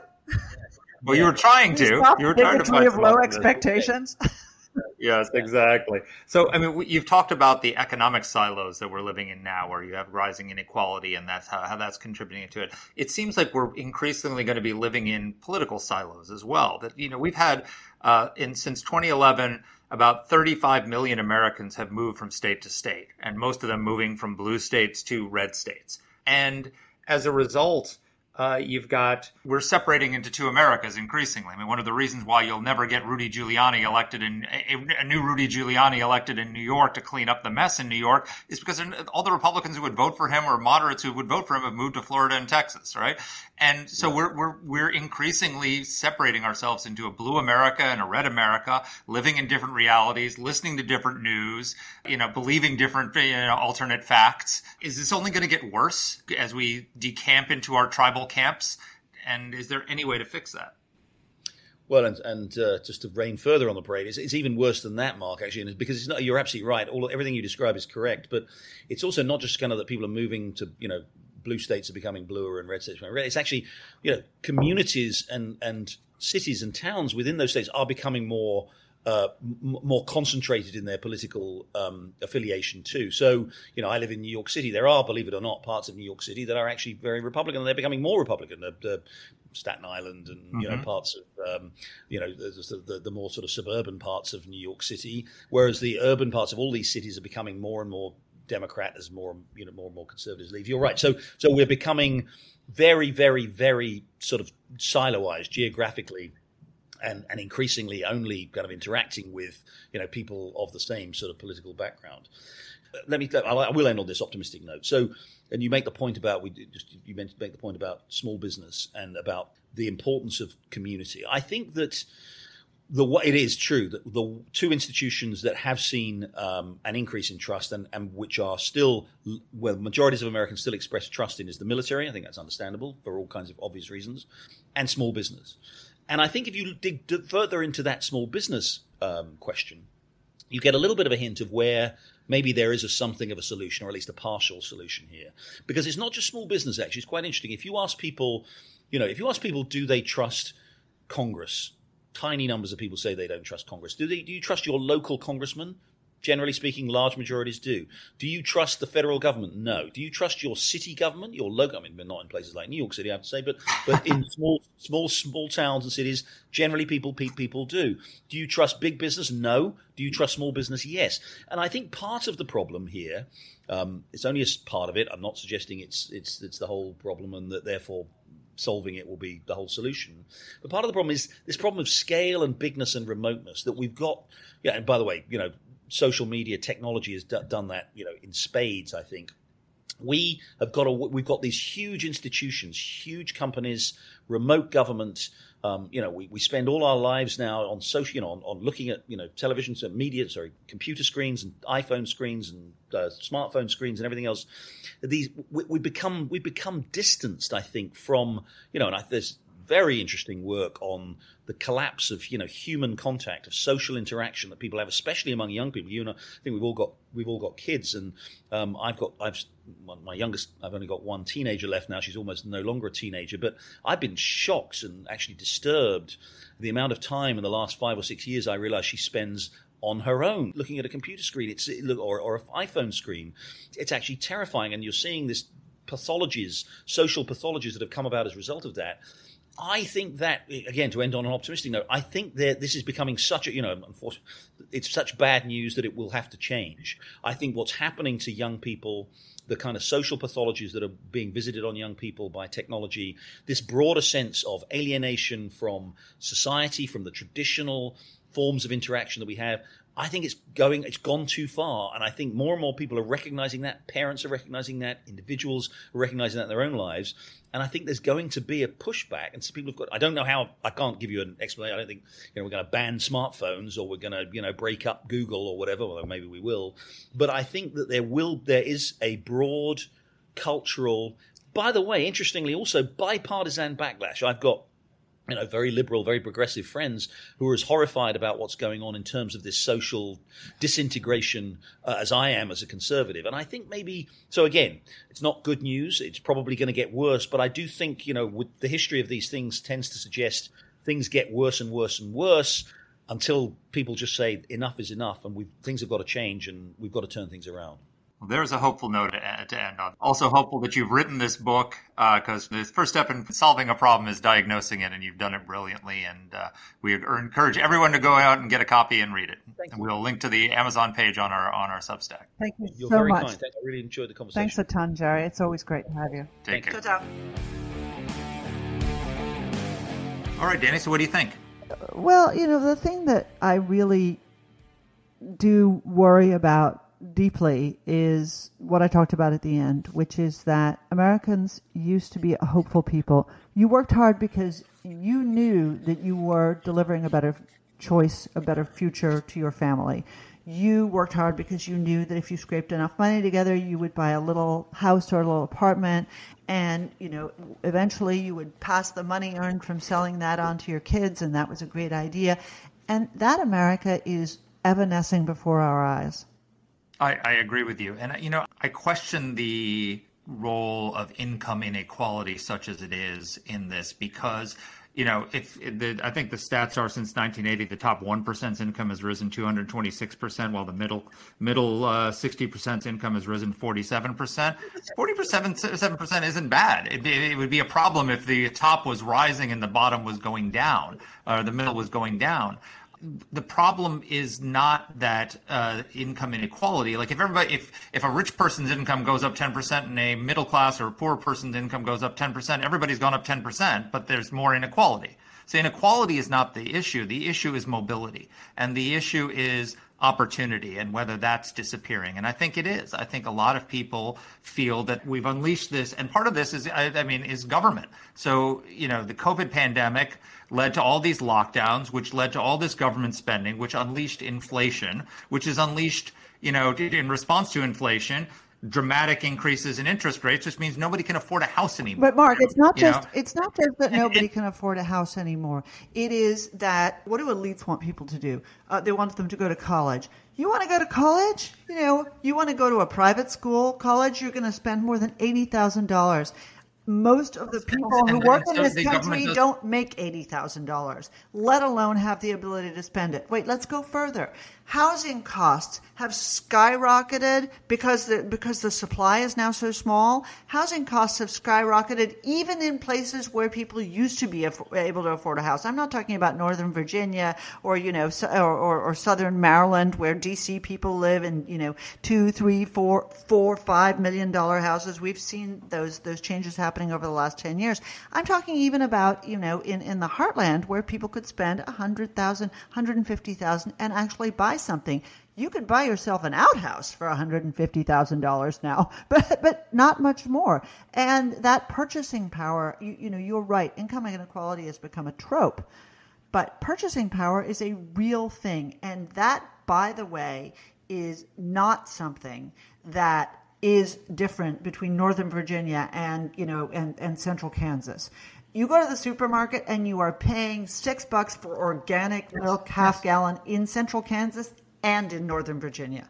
Well, you were trying to. You, you were trying to find of low expectations. (laughs) Yes, exactly. So, I mean, you've talked about the economic silos that we're living in now, where you have rising inequality, and that's how, how that's contributing to it. It seems like we're increasingly going to be living in political silos as well. That you know, we've had uh, in since 2011 about 35 million Americans have moved from state to state, and most of them moving from blue states to red states. And as a result, uh, you've got we're separating into two Americas increasingly. I mean, one of the reasons why you'll never get Rudy Giuliani elected in a, a, new Rudy Giuliani elected in New York to clean up the mess in New York is because all the Republicans who would vote for him or moderates who would vote for him have moved to Florida and Texas, right? And so yeah. we're we're we're increasingly separating ourselves into a blue America and a red America, living in different realities, listening to different news, you know, believing different you know, alternate facts. Is this only going to get worse as we decamp into our tribal camps? And is there any way to fix that? Well, and, and uh, just to rain further on the parade, it's, it's, even worse than that, Mark. Actually, because it's not. You're absolutely right. All everything you describe is correct, but it's also not just kind of that people are moving to you know blue states are becoming bluer and red states red. It's actually you know communities and and cities and towns within those states are becoming more uh, m- more concentrated in their political um, affiliation too. So, you know, I live in New York City. There are, believe it or not, parts of New York City that are actually very Republican, and they're becoming more Republican. The, the Staten Island and mm-hmm. you know mm-hmm. parts of um, you know the, the, the, more sort of suburban parts of New York City, whereas the urban parts of all these cities are becoming more and more Democrat as more you know more and more conservatives leave. You're right. So so we're becoming very very very sort of siloized geographically and, and increasingly only kind of interacting with you know people of the same sort of political background. Let me. I will end on this optimistic note. So, and you make the point about we just you make the point about small business and about the importance of community. I think that the it is true that the two institutions that have seen um, an increase in trust and, and which are still well majorities of Americans still express trust in is the military. I think that's understandable for all kinds of obvious reasons, and small business. And I think if you dig further into that small business um, question, you get a little bit of a hint of where maybe there is a something of a solution, or at least a partial solution here. Because it's not just small business, actually. It's quite interesting. If you ask people, you know, if you ask people, do they trust Congress? Tiny numbers of people say they don't trust Congress. Do they? Do you trust your local congressman? Generally speaking, large majorities do. Do you trust the federal government? No. Do you trust your city government, your local? I mean, not in places like New York City, I have to say, but but in (laughs) small, small, small towns and cities, generally people people do. Do you trust big business? No. Do you trust small business? Yes. And I think part of the problem here, um, it's only a part of it. I'm not suggesting it's it's it's the whole problem, and that therefore solving it will be the whole solution. But part of the problem is this problem of scale and bigness and remoteness that we've got. Yeah, and by the way, you know, social media technology has d- done that, you know, in spades. I think we have got a, we've got these huge institutions, huge companies, remote government. Um, you know, we, we spend all our lives now on social, you know, on, on looking at you know televisions and media, sorry, computer screens and iPhone screens and uh, smartphone screens and everything else. These we, we become we become distanced, I think, from you know, and I, there's very interesting work on the collapse of you know human contact, of social interaction that people have, especially among young people. You know, I think we've all got we've all got kids, and um, I've got I've my youngest. I've only got one teenager left now. She's almost no longer a teenager, but I've been shocked and actually disturbed the amount of time in the last five or six years I realize she spends on her own, looking at a computer screen, it's or, or an iPhone screen. It's actually terrifying, and you're seeing this pathologies, social pathologies that have come about as a result of that. I think that again to end on an optimistic note, I think that this is becoming such a you know, it's such bad news that it will have to change. I think what's happening to young people, the kind of social pathologies that are being visited on young people by technology, this broader sense of alienation from society, from the traditional forms of interaction that we have. I think it's going, it's gone too far. And I think more and more people are recognizing that. Parents are recognizing that. Individuals are recognizing that in their own lives. And I think there's going to be a pushback. And so people have got, I don't know how, I can't give you an explanation. I don't think, you know, we're going to ban smartphones or we're going to, you know, break up Google or whatever, although maybe we will. But I think that there will, there is a broad cultural, by the way, interestingly, also bipartisan backlash. I've got you know, very liberal, very progressive friends who are as horrified about what's going on in terms of this social disintegration uh, as I am as a conservative. And I think maybe, so again, it's not good news. It's probably going to get worse. But I do think, you know, with the history of these things tends to suggest things get worse and worse and worse. until people just say enough is enough and things have got to change and we've got to turn things around. Well, there's a hopeful note to, to end on. Also hopeful that you've written this book because uh, the first step in solving a problem is diagnosing it, and you've done it brilliantly. And uh, we encourage everyone to go out and get a copy and read it. Thank and you. we'll link to the Amazon page on our on our Substack. Thank you You're so very much. kind. I really enjoyed the conversation. Thanks a ton, Gerry. It's always great to have you. Take Thank care. All right, Danny. So, what do you think? Well, you know, the thing that I really do worry about deeply is what I talked about at the end, which is that Americans used to be a hopeful people. You worked hard because you knew that you were delivering a better choice, a better future to your family. You worked hard because you knew that if you scraped enough money together, you would buy a little house or a little apartment, and you know, eventually you would pass the money earned from selling that on to your kids, and that was a great idea. And that America is evanescing before our eyes. I, I agree with you. And, you know, I question the role of income inequality, such as it is in this, because you know, if the, I think the stats are since 1980, the top one percent's income has risen 226 percent, while the middle middle uh, 60 percent's income has risen 47 percent. 47 percent isn't bad. It, it, would be a problem if the top was rising and the bottom was going down, or the middle was going down the problem is not that uh, income inequality. Like if everybody, if if a rich person's income goes up ten percent and a middle class or a poor person's income goes up ten percent, everybody's gone up ten percent, but there's more inequality. So inequality is not the issue. The issue is mobility, and the issue is opportunity and whether that's disappearing. And I think it is. I think a lot of people feel that we've unleashed this, and part of this is, I, I mean, is government. So you know, the COVID pandemic led to all these lockdowns, which led to all this government spending, which unleashed inflation, which is unleashed, you know, in response to inflation, dramatic increases in interest rates, which means nobody can afford a house anymore. But Mark, it's not just know? it's not just that nobody can afford a house anymore. It is that what do elites want people to do? Uh, they want them to go to college. You want to go to college? You know, you want to go to a private school college? You're going to spend more than eighty thousand dollars most of the people who work in this country don't make $80,000, let alone have the ability to spend it. Wait, let's go further. Housing costs have skyrocketed because the, because the supply is now so small. Housing costs have skyrocketed even in places where people used to be able to afford a house. I'm not talking about Northern Virginia or, you know, or, or, or Southern Maryland where DC people live in, you know, two, three, four, four, five million dollar houses. We've seen those, those changes happening over the last 10 years. I'm talking even about, you know, in, in the heartland where people could spend 100,000, 150,000 and actually buy something. You can buy yourself an outhouse for $150,000 now, (laughs) but, but not much more. And that purchasing power, you, you know, you're right. Income inequality has become a trope, but purchasing power is a real thing. And that, by the way, is not something that is different between Northern Virginia and, you know, and, and central Kansas you go to the supermarket and you are paying six bucks for organic milk half yes. gallon in central Kansas and in Northern Virginia.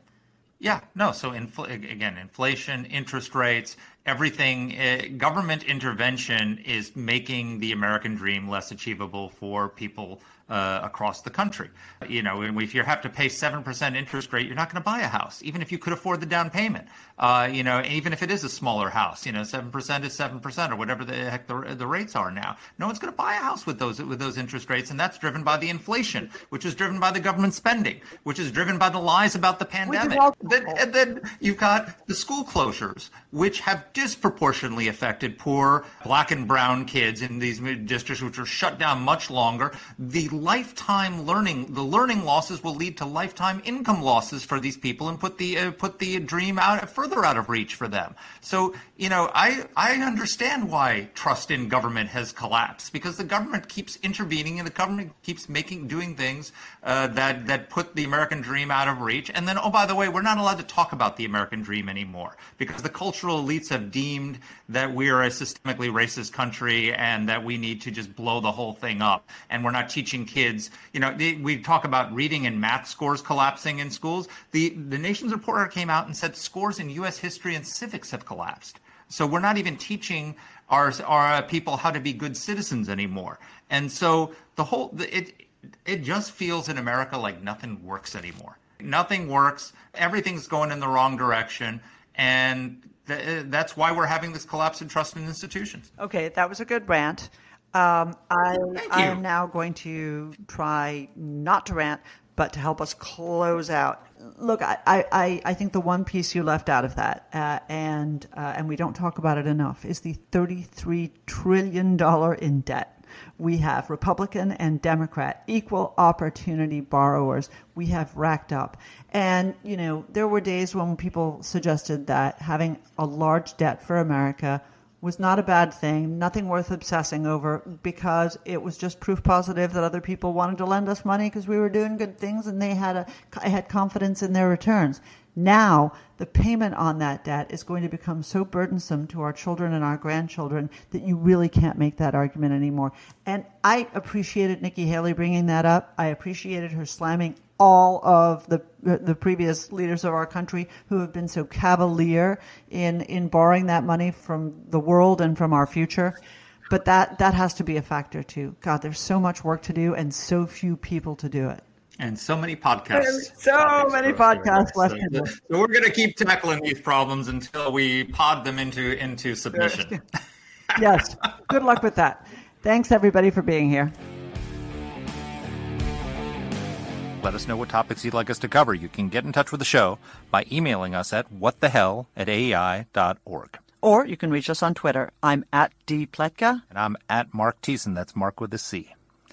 Yeah, no. So infl- again, inflation, interest rates, everything. Uh, government intervention is making the American dream less achievable for people uh, across the country. You know, and if you have to pay 7% interest rate, you're not going to buy a house, even if you could afford the down payment. Uh, you know, even if it is a smaller house, you know, 7% is 7% or whatever the heck the, the rates are now. No one's going to buy a house with those, with those interest rates. And that's driven by the inflation, which is driven by the government spending, which is driven by the lies about the pandemic. Then, and then you've got the school closures, which have disproportionately affected poor black and brown kids in these districts, which are shut down much longer. The lifetime learning, the learning losses will lead to lifetime income losses for these people and put the uh, put the dream out further out of reach for them. So you know, I I understand why trust in government has collapsed because the government keeps intervening and the government keeps making doing things uh, that that put the American dream out of reach. And then oh by the way, we're not allowed to talk about the American dream anymore because the cultural elites have deemed that we are a systemically racist country and that we need to just blow the whole thing up. And we're not teaching kids, you know, we talk about reading and math scores collapsing in schools. The, the Nation's Report Card came out and said scores in U.S. history and civics have collapsed. So we're not even teaching our, our people how to be good citizens anymore. And so the whole, it, it just feels in America like nothing works anymore. Nothing works. Everything's going in the wrong direction. And th- that's why we're having this collapse in trust in institutions. Okay, that was a good rant. Um, I, I am now going to try not to rant, but to help us close out. Look, I, I, I think the one piece you left out of that, uh, and uh, and we don't talk about it enough, is the thirty-three trillion dollar in debt. We have Republican and Democrat equal opportunity borrowers. We have racked up. And, you know, there were days when people suggested that having a large debt for America was not a bad thing, nothing worth obsessing over because it was just proof positive that other people wanted to lend us money because we were doing good things and they had a had confidence in their returns. Now, the payment on that debt is going to become so burdensome to our children and our grandchildren that you really can't make that argument anymore. And I appreciated Nikki Haley bringing that up. I appreciated her slamming all of the uh, the previous leaders of our country who have been so cavalier in in borrowing that money from the world and from our future. But that that has to be a factor too. God, there's so much work to do and so few people to do it. And so many podcasts. So topics many for us podcasts left So, so we're going to keep tackling these problems until we pod them into into submission. Yes. Good luck with that. Thanks everybody for being here. Let us know what topics you'd like us to cover. You can get in touch with the show by emailing us at whatthehell at aei.org. Or you can reach us on Twitter. I'm at dpletka. And I'm at Marc Thiessen. That's Marc with a C.